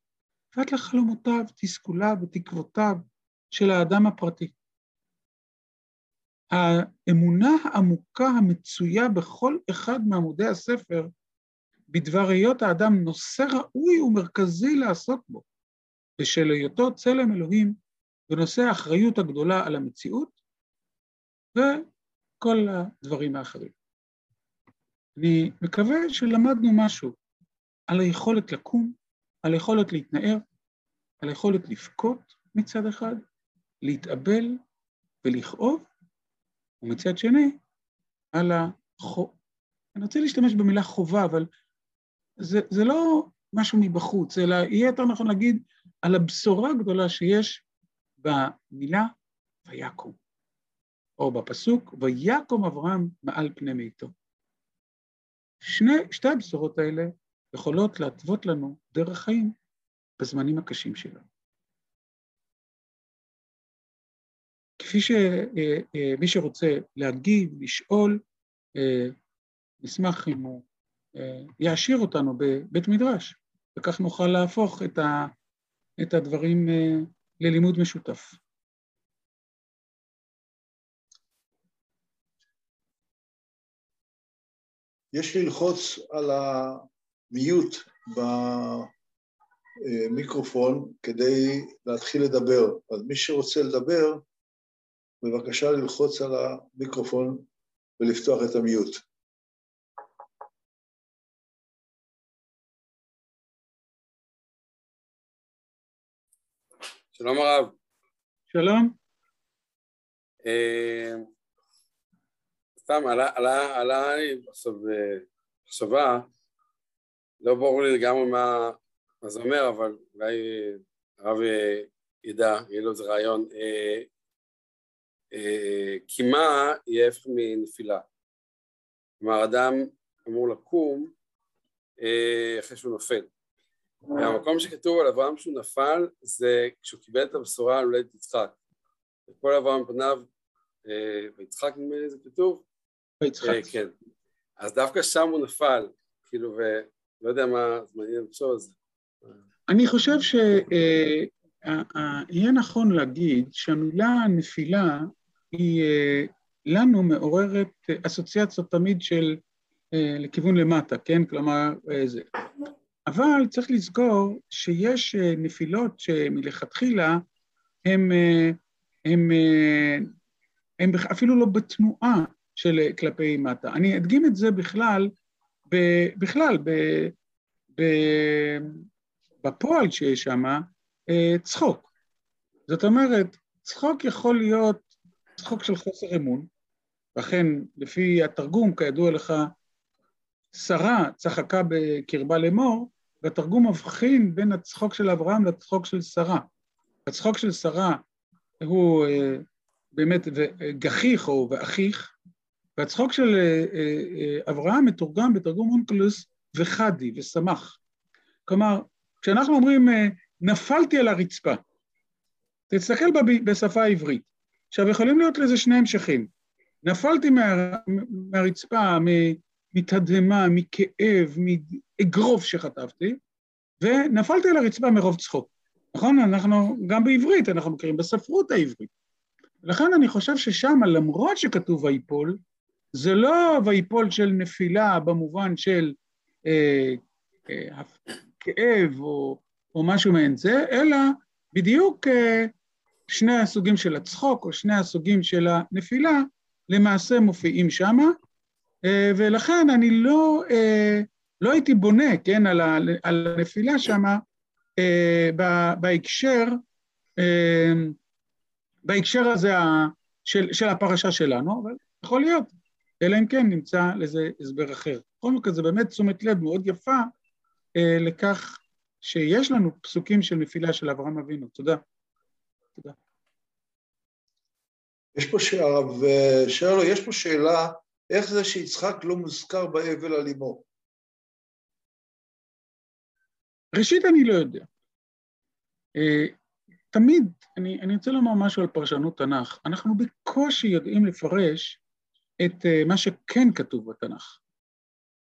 ועד לחלומותיו, תסכוליו ותקוותיו של האדם הפרטי. האמונה העמוקה המצויה בכל אחד מעמודי הספר בדבר היות האדם נושא ראוי ומרכזי לעסוק בו, בשל היותו צלם אלוהים ונושא האחריות הגדולה על המציאות וכל הדברים האחרים. אני מקווה שלמדנו משהו על היכולת לקום, על היכולת להתנער, על היכולת לבכות מצד אחד, להתאבל ולכאוב, ומצד שני, על החו... אני רוצה להשתמש במילה חובה, אבל זה, זה לא משהו מבחוץ, אלא יהיה יותר נכון להגיד על הבשורה הגדולה שיש במילה ויקום, או בפסוק ויקום אברהם מעל פני מיתו. שני, שתי הבשורות האלה יכולות להתוות לנו דרך חיים בזמנים הקשים שלנו. כפי שמי שרוצה להגיב, לשאול, נשמח אם הוא יעשיר אותנו בבית מדרש, וכך נוכל להפוך את, ה, את הדברים ללימוד משותף.
יש ללחוץ על המיוט במיקרופון כדי להתחיל לדבר. אז מי שרוצה לדבר, בבקשה ללחוץ על המיקרופון ולפתוח את המיוט.
שלום הרב.
שלום.
אה, סתם עלה לי מחשבה, לא ברור לי לגמרי מה זה אומר, אבל אולי הרב ידע, יהיה לו איזה רעיון. קימה אה, יהיה הפך מנפילה. כלומר, אדם אמור לקום אה, אחרי שהוא נופל. והמקום שכתוב על אברהם שהוא נפל זה כשהוא קיבל את הבשורה על הולדת יצחק. וכל אברהם פניו, אה, ויצחק נדמה לי זה כתוב?
ויצחק. אה,
כן. אז דווקא שם הוא נפל, כאילו, ולא יודע מה, זה מעניין לחשוב על זה.
אני חושב שיהיה אה, נכון להגיד שהמילה נפילה היא לנו מעוררת אסוציאציות תמיד של לכיוון למטה, כן? כלומר, זה. אבל צריך לזכור שיש אה, נפילות שמלכתחילה הן אה, אה, אפילו לא בתנועה, של כלפי מטה. אני אדגים את זה בכלל, ב, בכלל, ב, ב, בפועל שיש שם, אה, צחוק. זאת אומרת, צחוק יכול להיות צחוק של חוסר אמון, ואכן, לפי התרגום, כידוע לך, שרה צחקה בקרבה לאמור, והתרגום מבחין בין הצחוק של אברהם לצחוק של שרה. הצחוק של שרה הוא אה, באמת גחיך או ואחיך, והצחוק של אה, אה, אברהם מתורגם בתרגום אונקלוס וחדי ושמח. כלומר, כשאנחנו אומרים נפלתי על הרצפה, תסתכל בשפה העברית. עכשיו, יכולים להיות לזה שני המשכים. נפלתי מה, מהרצפה מתדהמה, מכאב, מאגרוף שחטפתי, ונפלתי על הרצפה מרוב צחוק. נכון? אנחנו, גם בעברית, אנחנו מכירים בספרות העברית. לכן אני חושב ששם, למרות שכתוב ויפול, זה לא ויפול של נפילה במובן של אה, אה, כאב או, או משהו מעין זה, אלא בדיוק אה, שני הסוגים של הצחוק או שני הסוגים של הנפילה למעשה מופיעים שמה, ולכן אני לא, אה, לא הייתי בונה, כן, על, הנפילה שמה, אה, בהקשר, בהקשר הזה של, של הפרשה שלנו, אבל יכול להיות, אלא אם כן נמצא לזה הסבר אחר. בכל מקרה, זה באמת תשומת לב מאוד יפה לכך שיש לנו פסוקים של נפילה של אברהם אבינו. תודה. תודה.
יש פה, הרב שרלו, יש פה שאלה איך זה שיצחק לא מוזכר באבל על אמו?
ראשית, אני לא יודע. אה, תמיד, אני, אני רוצה לומר משהו על פרשנות תנ"ך. אנחנו בקושי יודעים לפרש את אה, מה שכן כתוב בתנ"ך.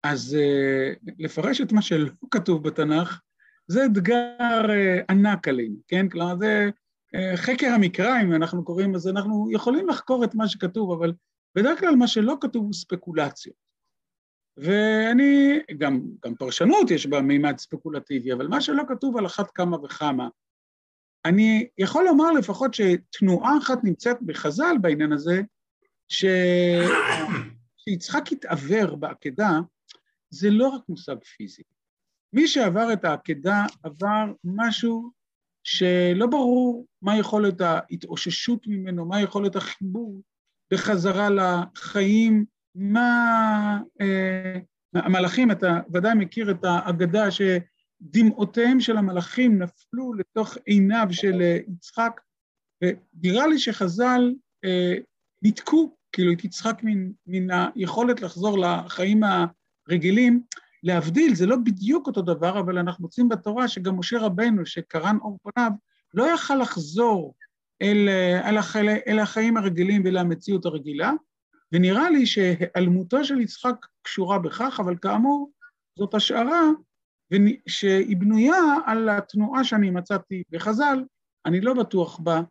אז אה, לפרש את מה שלא כתוב בתנ"ך, זה אתגר ענק עלינו, כן? כלומר, זה חקר המקרא, אם אנחנו קוראים לזה, אנחנו יכולים לחקור את מה שכתוב, אבל בדרך כלל מה שלא כתוב הוא ספקולציות. ואני, גם, גם פרשנות יש בה מימד ספקולטיבי, אבל מה שלא כתוב על אחת כמה וכמה, אני יכול לומר לפחות שתנועה אחת נמצאת בחז"ל בעניין הזה, ש... שיצחק התעוור בעקדה, זה לא רק מושג פיזי. מי שעבר את העקדה עבר משהו שלא ברור מה יכולת ההתאוששות ממנו, מה יכולת החיבור בחזרה לחיים, מה... אה, המלאכים, אתה ודאי מכיר את האגדה שדמעותיהם של המלאכים נפלו לתוך עיניו של אה, יצחק, ונראה לי שחז"ל אה, ניתקו, כאילו, את יצחק מן, מן היכולת לחזור לחיים הרגילים. להבדיל, זה לא בדיוק אותו דבר, אבל אנחנו מוצאים בתורה שגם משה רבנו, שקרן אור פניו, לא יכל לחזור אל, אל, החי, אל החיים הרגילים ואל המציאות הרגילה, ונראה לי שהיעלמותו של יצחק קשורה בכך, אבל כאמור, זאת השערה שהיא בנויה על התנועה שאני מצאתי בחז"ל, אני לא בטוח בה,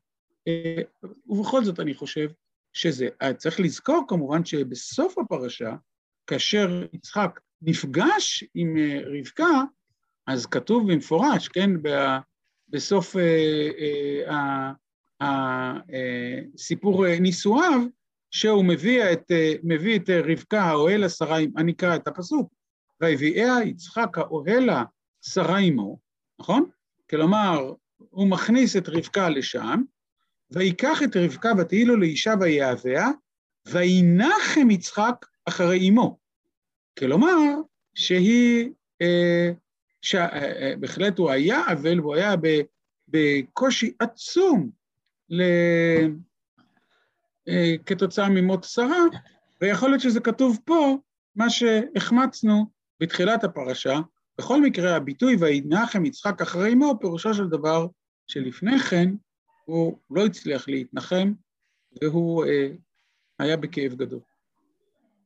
אה, ובכל זאת אני חושב שזה. צריך לזכור כמובן שבסוף הפרשה, כאשר יצחק נפגש עם אה, רבקה, אז כתוב במפורש, כן, בסוף אה, הסיפור נישואיו, שהוא מביא את, מביא את רבקה האוהל שרה, אני אקרא את הפסוק, ויביאה יצחק האוהלה שרה עמו, נכון? כלומר, הוא מכניס את רבקה לשם, ויקח את רבקה ותהי לו לאישה ויהביה, וינחם יצחק אחרי אמו. כלומר, שהיא, אה, שבהחלט אה, אה, הוא היה אבל והוא היה בקושי עצום אה, כתוצאה ממות שרה, ויכול להיות שזה כתוב פה, מה שהחמצנו בתחילת הפרשה. בכל מקרה, הביטוי וינחם יצחק אחרי אמו, פירושו של דבר שלפני כן הוא לא הצליח להתנחם, והוא אה, היה בכאב גדול.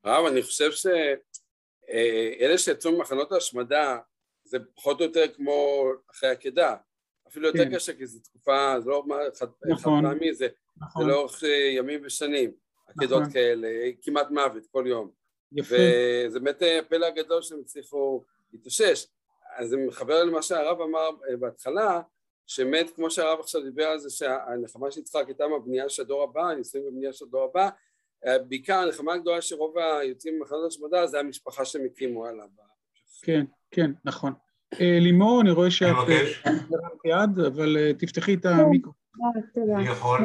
רב, אני חושב שאלה שיצאו ממחנות ההשמדה, זה פחות או יותר כמו אחרי עקדה. אפילו יותר כן. קשה, כי זו תקופה, זה לא חד, נכון, פעמי, זה, נכון. לאורך אה, ימים ושנים, עקדות נכון. כאלה, כמעט מוות כל יום. יפה. וזה באמת הפלא הגדול שהם הצליחו להתאושש. אז זה מחבר למה שהרב אמר אה, בהתחלה, שמת, כמו שהרב עכשיו דיבר על זה, שהנחמה של יצחק הייתה מהבנייה של הדור הבא, הנישואים בבנייה של הדור הבא, בעיקר הנחמה הגדולה שרוב היוצאים ממחנות השמדה זה המשפחה שהם הקימו עליו.
כן, כן, נכון. לימור, אני רואה שאת הרמת יד, אבל תפתחי את המיקרופון.
אני יכול...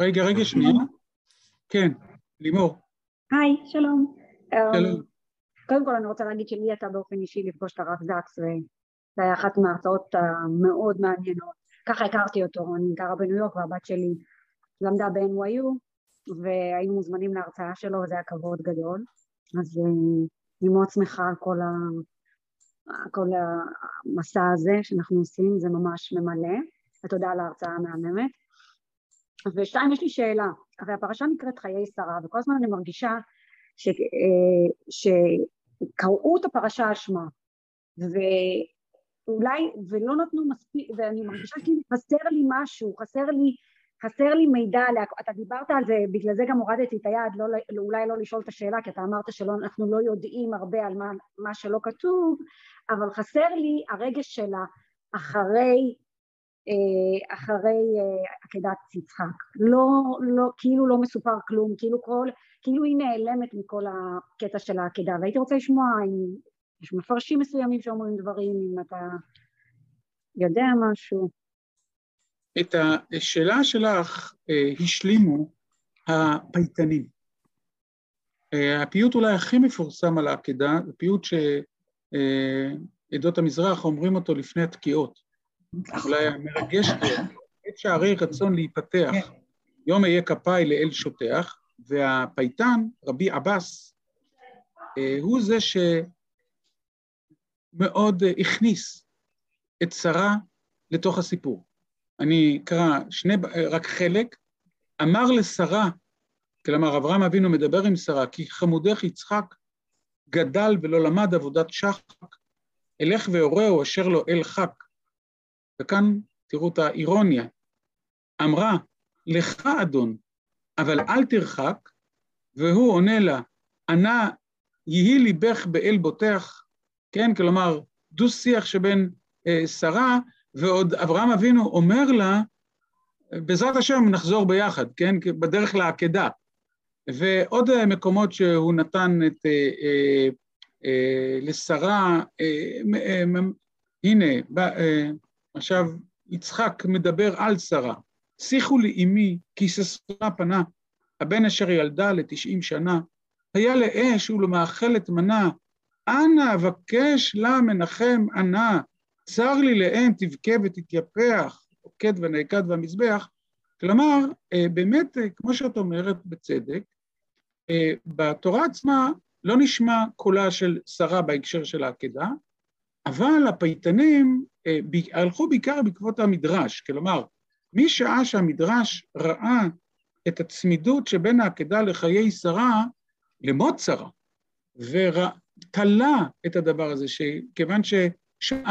רגע, רגע, שנייה. כן, לימור.
היי, שלום.
שלום.
קודם כל אני רוצה להגיד שלי יצא באופן אישי לפגוש את הרב זקס, וזה היה אחת מההרצאות המאוד מעניינות. ככה הכרתי אותו, אני גרה בניו יורק והבת שלי למדה ב-NYU, והיינו מוזמנים להרצאה שלו, וזה היה כבוד גדול. אז אני מאוד שמחה על כל, ה... כל המסע הזה שאנחנו עושים, זה ממש ממלא. ותודה על ההרצאה המהממת. ושתיים, יש לי שאלה. הרי הפרשה נקראת חיי שרה, וכל הזמן אני מרגישה ש... שקראו את הפרשה על שמה, ואולי, ולא נתנו מספיק, ואני מרגישה כאילו חסר לי משהו, חסר לי, חסר לי מידע עליה, אתה דיברת על זה, בגלל זה גם הורדתי את היד, לא, אולי לא לשאול את השאלה, כי אתה אמרת שאנחנו לא יודעים הרבה על מה, מה שלא כתוב, אבל חסר לי הרגש שלה אחרי אה, אה, עקדת יצחק. לא, לא, כאילו לא מסופר כלום, כאילו כל, כאילו היא נעלמת מכל הקטע של העקדה, והייתי רוצה לשמוע אם יש מפרשים מסוימים שאומרים דברים, אם אתה יודע משהו.
את השאלה שלך אה, השלימו הפייטנים. הפיוט אולי הכי מפורסם על העקדה, זה פיוט שעדות המזרח אומרים אותו לפני התקיעות. אולי המרגש עת שערי רצון להיפתח, יום אהיה כפיי לאל שוטח, והפייטן, רבי עבאס, אה, הוא זה שמאוד הכניס את שרה לתוך הסיפור. אני אקרא שני, רק חלק. אמר לשרה, כלומר אברהם אבינו מדבר עם שרה, כי חמודך יצחק גדל ולא למד עבודת שחק, אלך והורהו אשר לו אל חק, וכאן תראו את האירוניה. אמרה, לך אדון, אבל אל תרחק, והוא עונה לה, ענה יהי ליבך באל בוטח, כן, כלומר, דו-שיח שבין אה, שרה, ועוד אברהם אבינו אומר לה, בעזרת השם נחזור ביחד, כן, בדרך לעקדה. ועוד אה, מקומות שהוא נתן את, אה, אה, אה, לשרה, אה, אה, הנה, אה, עכשיו יצחק מדבר על שרה, שיחו לי אמי, כי ששרה פנה, הבן אשר ילדה לתשעים שנה, היה לאש ולמאכלת מנה, אנא אבקש לה מנחם ענה, צר לי לאם תבכה ותתייפח, עוקד ונעקד והמזבח. כלומר, אה, באמת, אה, כמו שאת אומרת בצדק, אה, בתורה עצמה לא נשמע קולה של שרה בהקשר של העקדה, אבל הפייטנים הלכו בעיקר בעקבות המדרש, כלומר, משעה שהמדרש ראה את הצמידות שבין העקדה לחיי שרה, למות שרה, ותלה את הדבר הזה, שכיוון ששעה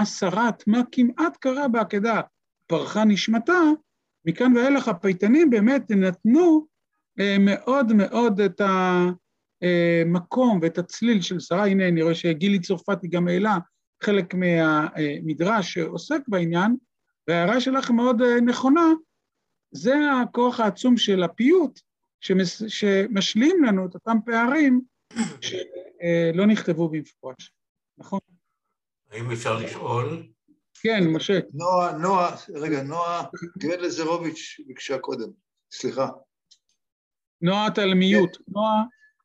שרת, מה כמעט קרה בעקדה, פרחה נשמתה, מכאן ואילך הפייטנים באמת נתנו אה, מאוד מאוד את המקום ואת הצליל של שרה, הנה אני רואה שגילי צרפתי גם העלה חלק מהמדרש שעוסק בעניין, וההערה שלך מאוד אה, נכונה, זה הכוח העצום של הפיוט שמש, שמשלים לנו את אותם פערים שלא נכתבו במפורש, נכון?
האם אפשר לשאול?
כן, משה.
נועה, נועה, רגע, נועה גרד לזרוביץ' ביקשה קודם, סליחה.
נועה, אתה על מיוט. נועה,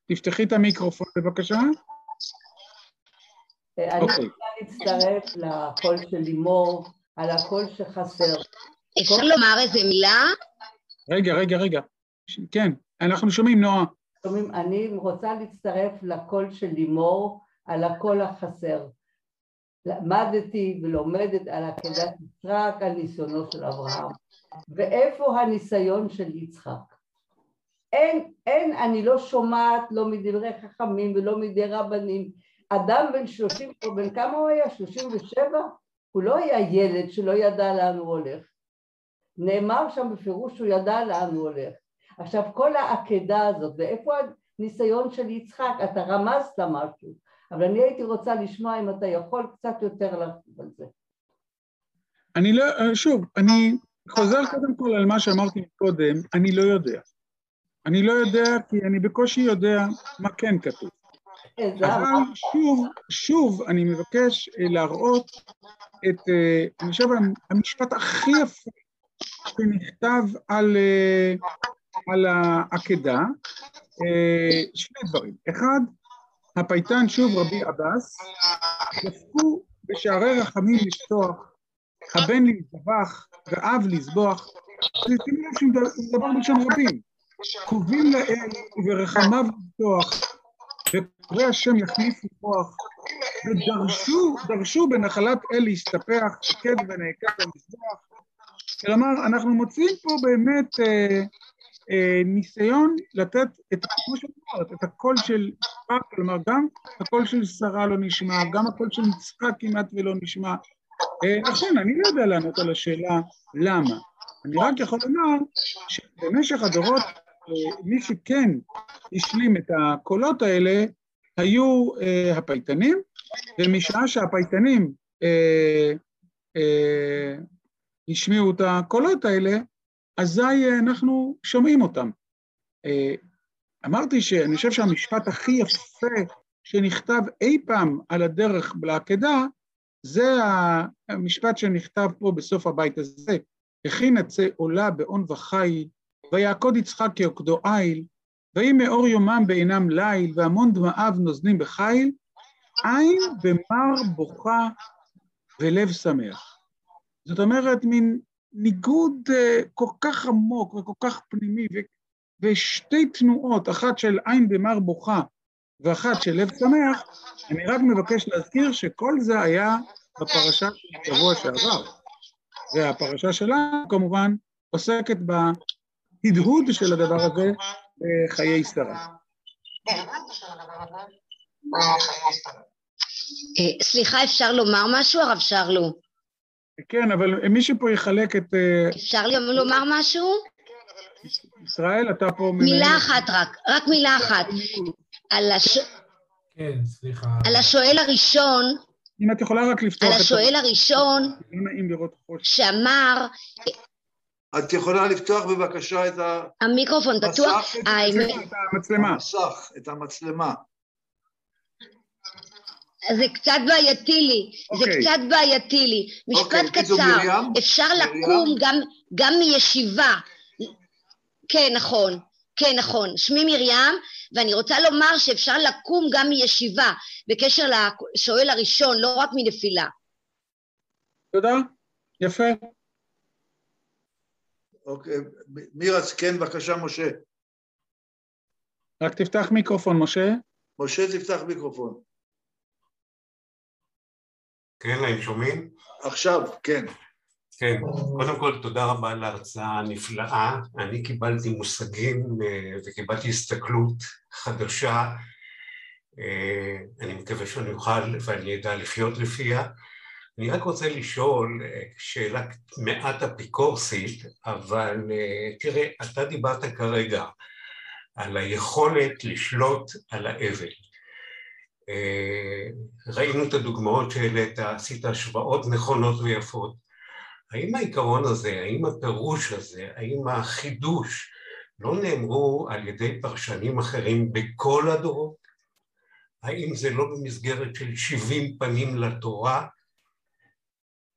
תפתחי את המיקרופון בבקשה.
אני אוקיי. רוצה להצטרף לקול של לימור, על הקול שחסר.
אפשר לומר איזה מילה?
רגע, רגע, רגע. כן, אנחנו שומעים, נועה.
שומעים, אני רוצה להצטרף לקול של לימור על הקול החסר. למדתי ולומדת על עקדת יצחק, על ניסיונו של אברהם. ואיפה הניסיון של יצחק? אין, אין, אני לא שומעת לא מדברי חכמים ולא מדי רבנים, אדם בן שלושים, או בן כמה הוא היה? שלושים ושבע? הוא לא היה ילד שלא ידע לאן הוא הולך. נאמר שם בפירוש שהוא ידע לאן הוא הולך. עכשיו כל העקדה הזאת, ואיפה הניסיון של יצחק? אתה רמזת משהו, אבל אני הייתי רוצה לשמוע אם אתה יכול קצת יותר להרחיב על זה.
אני לא, שוב, אני חוזר קודם כל על מה שאמרתי קודם, אני לא יודע. אני לא יודע, כי אני בקושי יודע מה כן כתוב.
איזה
אבל. שוב, שוב, אני מבקש אה, להראות את, אה, אני חושב, המשפט הכי יפה שנכתב על, אה, על העקדה, אה, שני דברים. אחד, הפייטן, שוב רבי עבאס, דפקו בשערי רחמים לפתוח, הבן להזבח ואב לזבוח, שימו לב שהוא מדבר בלשון רבים, קרובים לאל וברחמיו לפתוח, ופרי השם יחליף לפרוח, ודרשו, דרשו בנחלת אל להסתפח, שקד ונעקד המזבח. כלומר, אנחנו מוצאים פה באמת אה, ניסיון לתת את, כמו שאמרת, את הקול של יצחק, כלומר גם הקול של שרה לא נשמע, גם הקול של יצחק כמעט ולא נשמע. אה, נכון, אני לא יודע לענות על השאלה למה. אני רק יכול לומר שבמשך הדורות, אה, מי שכן השלים את הקולות האלה, היו אה, הפייטנים, ומשעה שהפייטנים אה, אה, השמיעו את הקולות האלה, אזי אה, אנחנו שומעים אותם. אה, אמרתי שאני חושב שהמשפט הכי יפה שנכתב אי פעם על הדרך לעקדה, זה המשפט שנכתב פה בסוף הבית הזה, הכין עצי עולה באון וחיל, ויעקוד יצחק כעוקדו איל, ויהי מאור יומם בעינם ליל, והמון דמעיו נוזנים בחיל, עין במר בוכה ולב שמח. זאת אומרת, מין ניגוד uh, כל כך עמוק וכל כך פנימי, ושתי תנועות, אחת של עין במר בוכה ואחת של לב שמח, אני רק מבקש להזכיר שכל זה היה בפרשה של השבוע שעבר. והפרשה שלנו כמובן עוסקת בהדהוד של הדבר הזה בחיי שרה.
אה, סליחה, אפשר לומר משהו, הרב שרלו?
כן, אבל מי שפה יחלק את... אה,
אפשר לי לומר משהו?
ישראל, אתה פה...
מילה אחת רק, רק מילה אחת. על, הש...
כן, סליחה.
על השואל הראשון,
אם את יכולה רק לפתוח
על
את...
השואל הראשון
לא נעים לראות חושך.
שאמר,
את יכולה לפתוח בבקשה את
המיקרופון פתוח,
את המצלמה.
המסך, את המצלמה.
זה קצת בעייתי לי, זה
אוקיי.
קצת בעייתי לי. משפט
אוקיי, בקיצור,
קצר,
מרים?
אפשר
מרים?
לקום גם, גם מישיבה. כן, נכון, כן, נכון. שמי מרים, ואני רוצה לומר שאפשר לקום גם מישיבה, בקשר לשואל הראשון, לא רק מנפילה.
תודה, יפה.
אוקיי, מי רץ? כן, בבקשה, משה.
רק תפתח מיקרופון, משה.
משה, תפתח מיקרופון.
כן, הם שומעים?
עכשיו, כן.
כן. קודם כל, תודה רבה על ההרצאה הנפלאה. אני קיבלתי מושגים אה, וקיבלתי הסתכלות חדשה. אה, אני מקווה שאני אוכל ואני אדע לחיות לפיה. אני רק רוצה לשאול אה, שאלה מעט אפיקורסית, אבל אה, תראה, אתה דיברת כרגע על היכולת לשלוט על האבל. אה, ראינו את הדוגמאות שהעלית, עשית השוואות נכונות ויפות. האם העיקרון הזה, האם הפירוש הזה, האם החידוש לא נאמרו על ידי פרשנים אחרים בכל הדורות? האם זה לא במסגרת של שבעים פנים לתורה?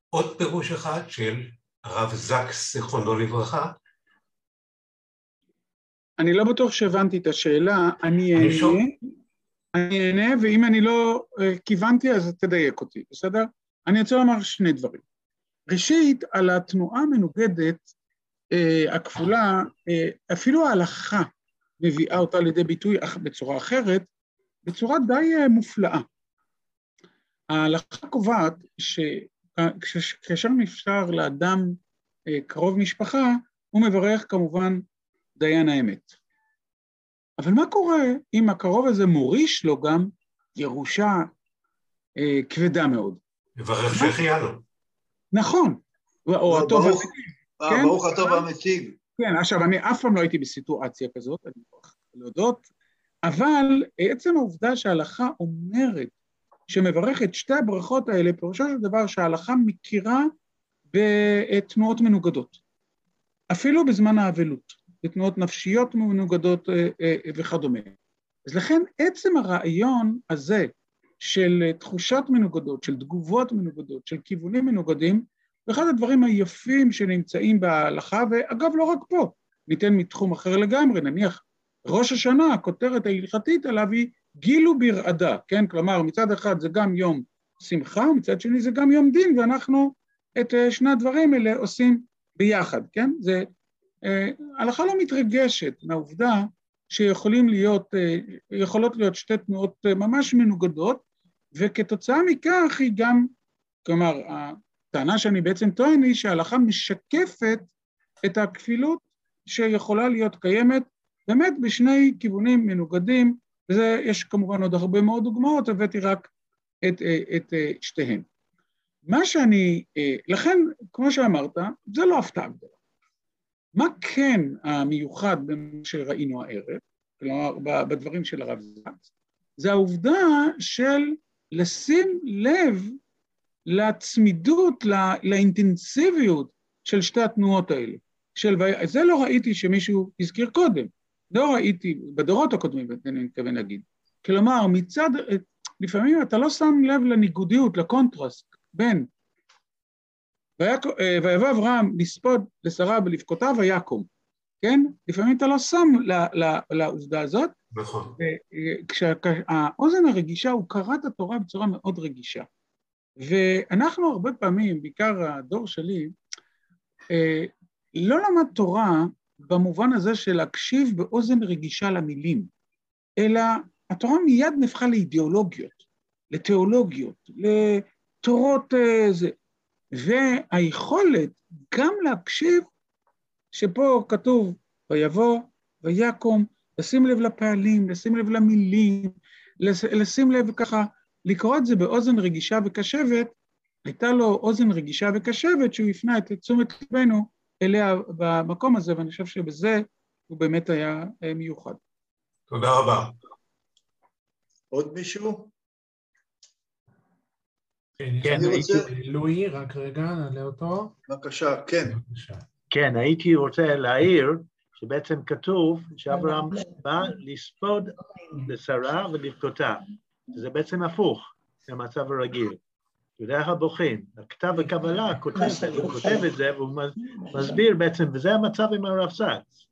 עוד פירוש אחד של הרב זקס, זיכרונו לברכה,
אני לא בטוח שהבנתי את השאלה, אני. אענה, אני אענה, ואם אני לא אה, כיוונתי אז תדייק אותי, בסדר? אני רוצה לומר שני דברים. ראשית, על התנועה המנוגדת אה, הכפולה, אה, אפילו ההלכה מביאה אותה לידי ביטוי אך בצורה אחרת, בצורה די אה, מופלאה. ההלכה קובעת שכאשר נפטר לאדם אה, קרוב משפחה, הוא מברך כמובן דיין האמת. אבל מה קורה אם הקרוב הזה מוריש לו גם ירושה אה, כבדה מאוד?
מברך שהחיינו.
נכון, או
לא,
הטוב
ברוך-
הזה.
אה,
כן.
ברוך הטוב והמציג.
כן, עכשיו, אני אף פעם לא הייתי בסיטואציה כזאת, אני מוכרח להודות, אבל עצם העובדה שההלכה אומרת שמברך את שתי הברכות האלה, פירושו של דבר שההלכה מכירה בתנועות מנוגדות, אפילו בזמן האבלות. ותנועות נפשיות מנוגדות וכדומה. אז לכן עצם הרעיון הזה של תחושות מנוגדות, של תגובות מנוגדות, של כיוונים מנוגדים, זה אחד הדברים היפים שנמצאים בהלכה, ואגב, לא רק פה, ניתן מתחום אחר לגמרי, נניח ראש השנה, הכותרת ההלכתית עליו היא גילו ברעדה, כן? כלומר, מצד אחד זה גם יום שמחה, מצד שני זה גם יום דין, ואנחנו את אה, שני הדברים האלה עושים ביחד, כן? זה, אה, הלכה לא מתרגשת מהעובדה שיכולים להיות, אה, יכולות להיות שתי תנועות ממש מנוגדות, וכתוצאה מכך היא גם, כלומר, הטענה שאני בעצם טוען היא שההלכה משקפת את הכפילות שיכולה להיות קיימת באמת בשני כיוונים מנוגדים, ויש כמובן עוד הרבה מאוד דוגמאות, הבאתי רק את, את, את שתיהן. מה שאני, לכן, כמו שאמרת, זה לא הפתעה גדולה. מה כן המיוחד במה שראינו הערב, כלומר בדברים של הרב זקס, זה העובדה של לשים לב לצמידות, לא, לאינטנסיביות של שתי התנועות האלה. של, זה לא ראיתי שמישהו הזכיר קודם, לא ראיתי, בדורות הקודמים, אני מתכוון להגיד. כלומר, מצד, לפעמים אתה לא שם לב לניגודיות, לקונטרסט, בין ויבוא אברהם לספוד לשרה ולבכותיו ויקום, כן? לפעמים אתה לא שם לעובדה הזאת.
נכון.
כשהאוזן הרגישה, הוא קרא את התורה בצורה מאוד רגישה. ואנחנו הרבה פעמים, בעיקר הדור שלי, אה, לא למד תורה במובן הזה של להקשיב באוזן רגישה למילים, אלא התורה מיד נהפכה לאידיאולוגיות, לתיאולוגיות, לתורות אה, זה. והיכולת גם להקשיב, שפה כתוב ויבוא ויקום, לשים לב לפעלים, לשים לב למילים, לשים לב ככה, לקרוא את זה באוזן רגישה וקשבת, הייתה לו אוזן רגישה וקשבת שהוא הפנה את תשומת ליבנו אליה במקום הזה, ואני חושב שבזה הוא באמת היה אה, מיוחד.
תודה רבה.
עוד מישהו?
כן, הייתי... לואי, רק רגע, נעלה אותו.
בבקשה, כן.
כן, הייתי רוצה להעיר שבעצם כתוב שאברהם בא לספוד לשרה ולבכותה. זה בעצם הפוך מהמצב הרגיל. יודע הבוכים, הכתב הקבלה כותב, את זה והוא מסביר בעצם, וזה המצב עם הרב זקס.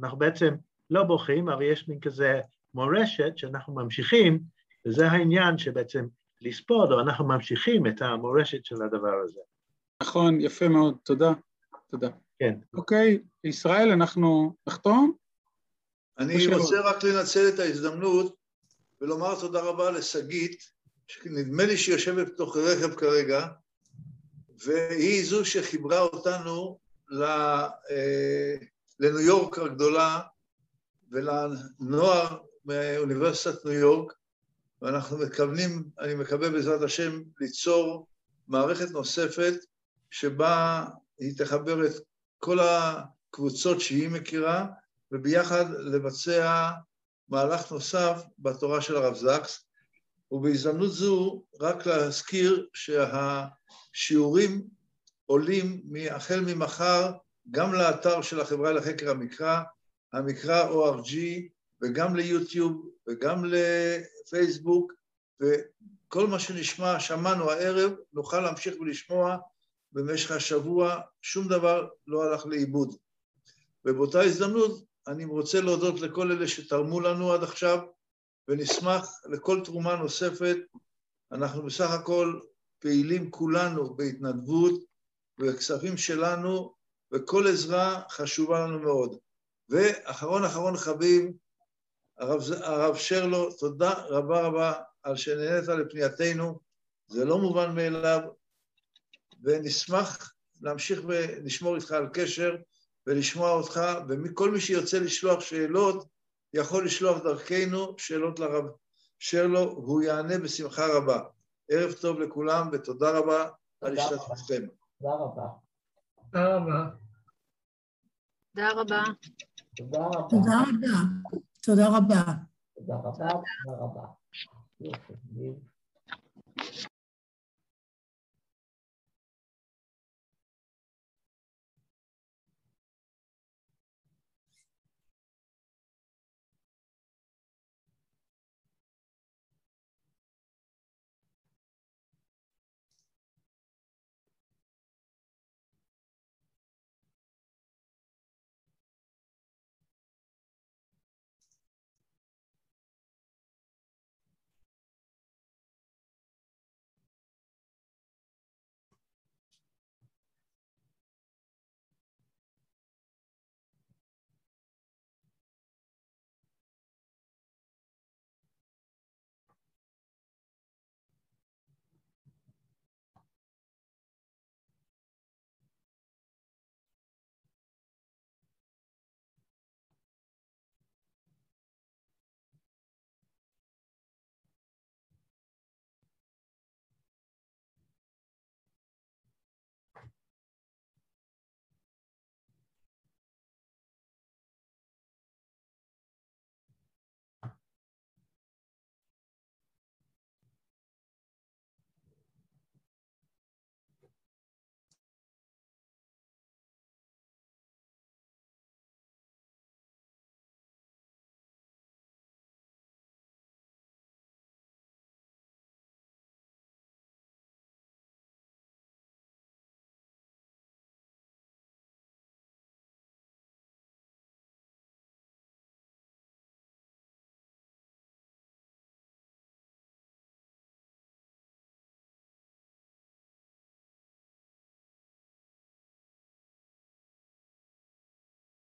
אנחנו בעצם לא בוכים, אבל יש מין כזה מורשת שאנחנו ממשיכים, וזה העניין שבעצם לספוד, או אנחנו ממשיכים את המורשת של הדבר הזה.
נכון, יפה מאוד, תודה. תודה.
כן.
אוקיי, ישראל, אנחנו נחתום?
אני רוצה רק לנצל את ההזדמנות ולומר תודה רבה לשגית, שנדמה לי שהיא יושבת בתוך רכב כרגע, והיא זו שחיברה אותנו אה, לניו יורק הגדולה ולנוער מאוניברסיטת ניו יורק, ואנחנו מתכוונים, אני מקווה בעזרת השם, ליצור מערכת נוספת שבה היא תחבר את כל הקבוצות שהיא מכירה, וביחד לבצע מהלך נוסף בתורה של הרב זקס. ובהזדמנות זו רק להזכיר שהשיעורים עולים החל ממחר גם לאתר של החברה לחקר המקרא, המקרא ORG, וגם ליוטיוב וגם לפייסבוק, וכל מה שנשמע, שמענו הערב, נוכל להמשיך ולשמוע במשך השבוע, שום דבר לא הלך לאיבוד. ובאותה הזדמנות אני רוצה להודות לכל אלה שתרמו לנו עד עכשיו, ונשמח לכל תרומה נוספת. אנחנו בסך הכל פעילים כולנו בהתנדבות, וכספים שלנו, וכל עזרה חשובה לנו מאוד. ואחרון אחרון חביב, הרב, הרב שרלו, תודה רבה רבה על שנהנית לפנייתנו, זה לא מובן מאליו, ונשמח להמשיך ולשמור איתך על קשר ולשמוע אותך, וכל מי שירצה לשלוח שאלות, יכול לשלוח דרכנו שאלות לרב שרלו, הוא יענה בשמחה רבה. ערב טוב לכולם ותודה רבה על השתתפותכם.
תודה רבה.
תודה רבה.
תודה רבה.
תודה רבה.
תודה רבה. תודה רבה.
תודה רבה. תודה רבה.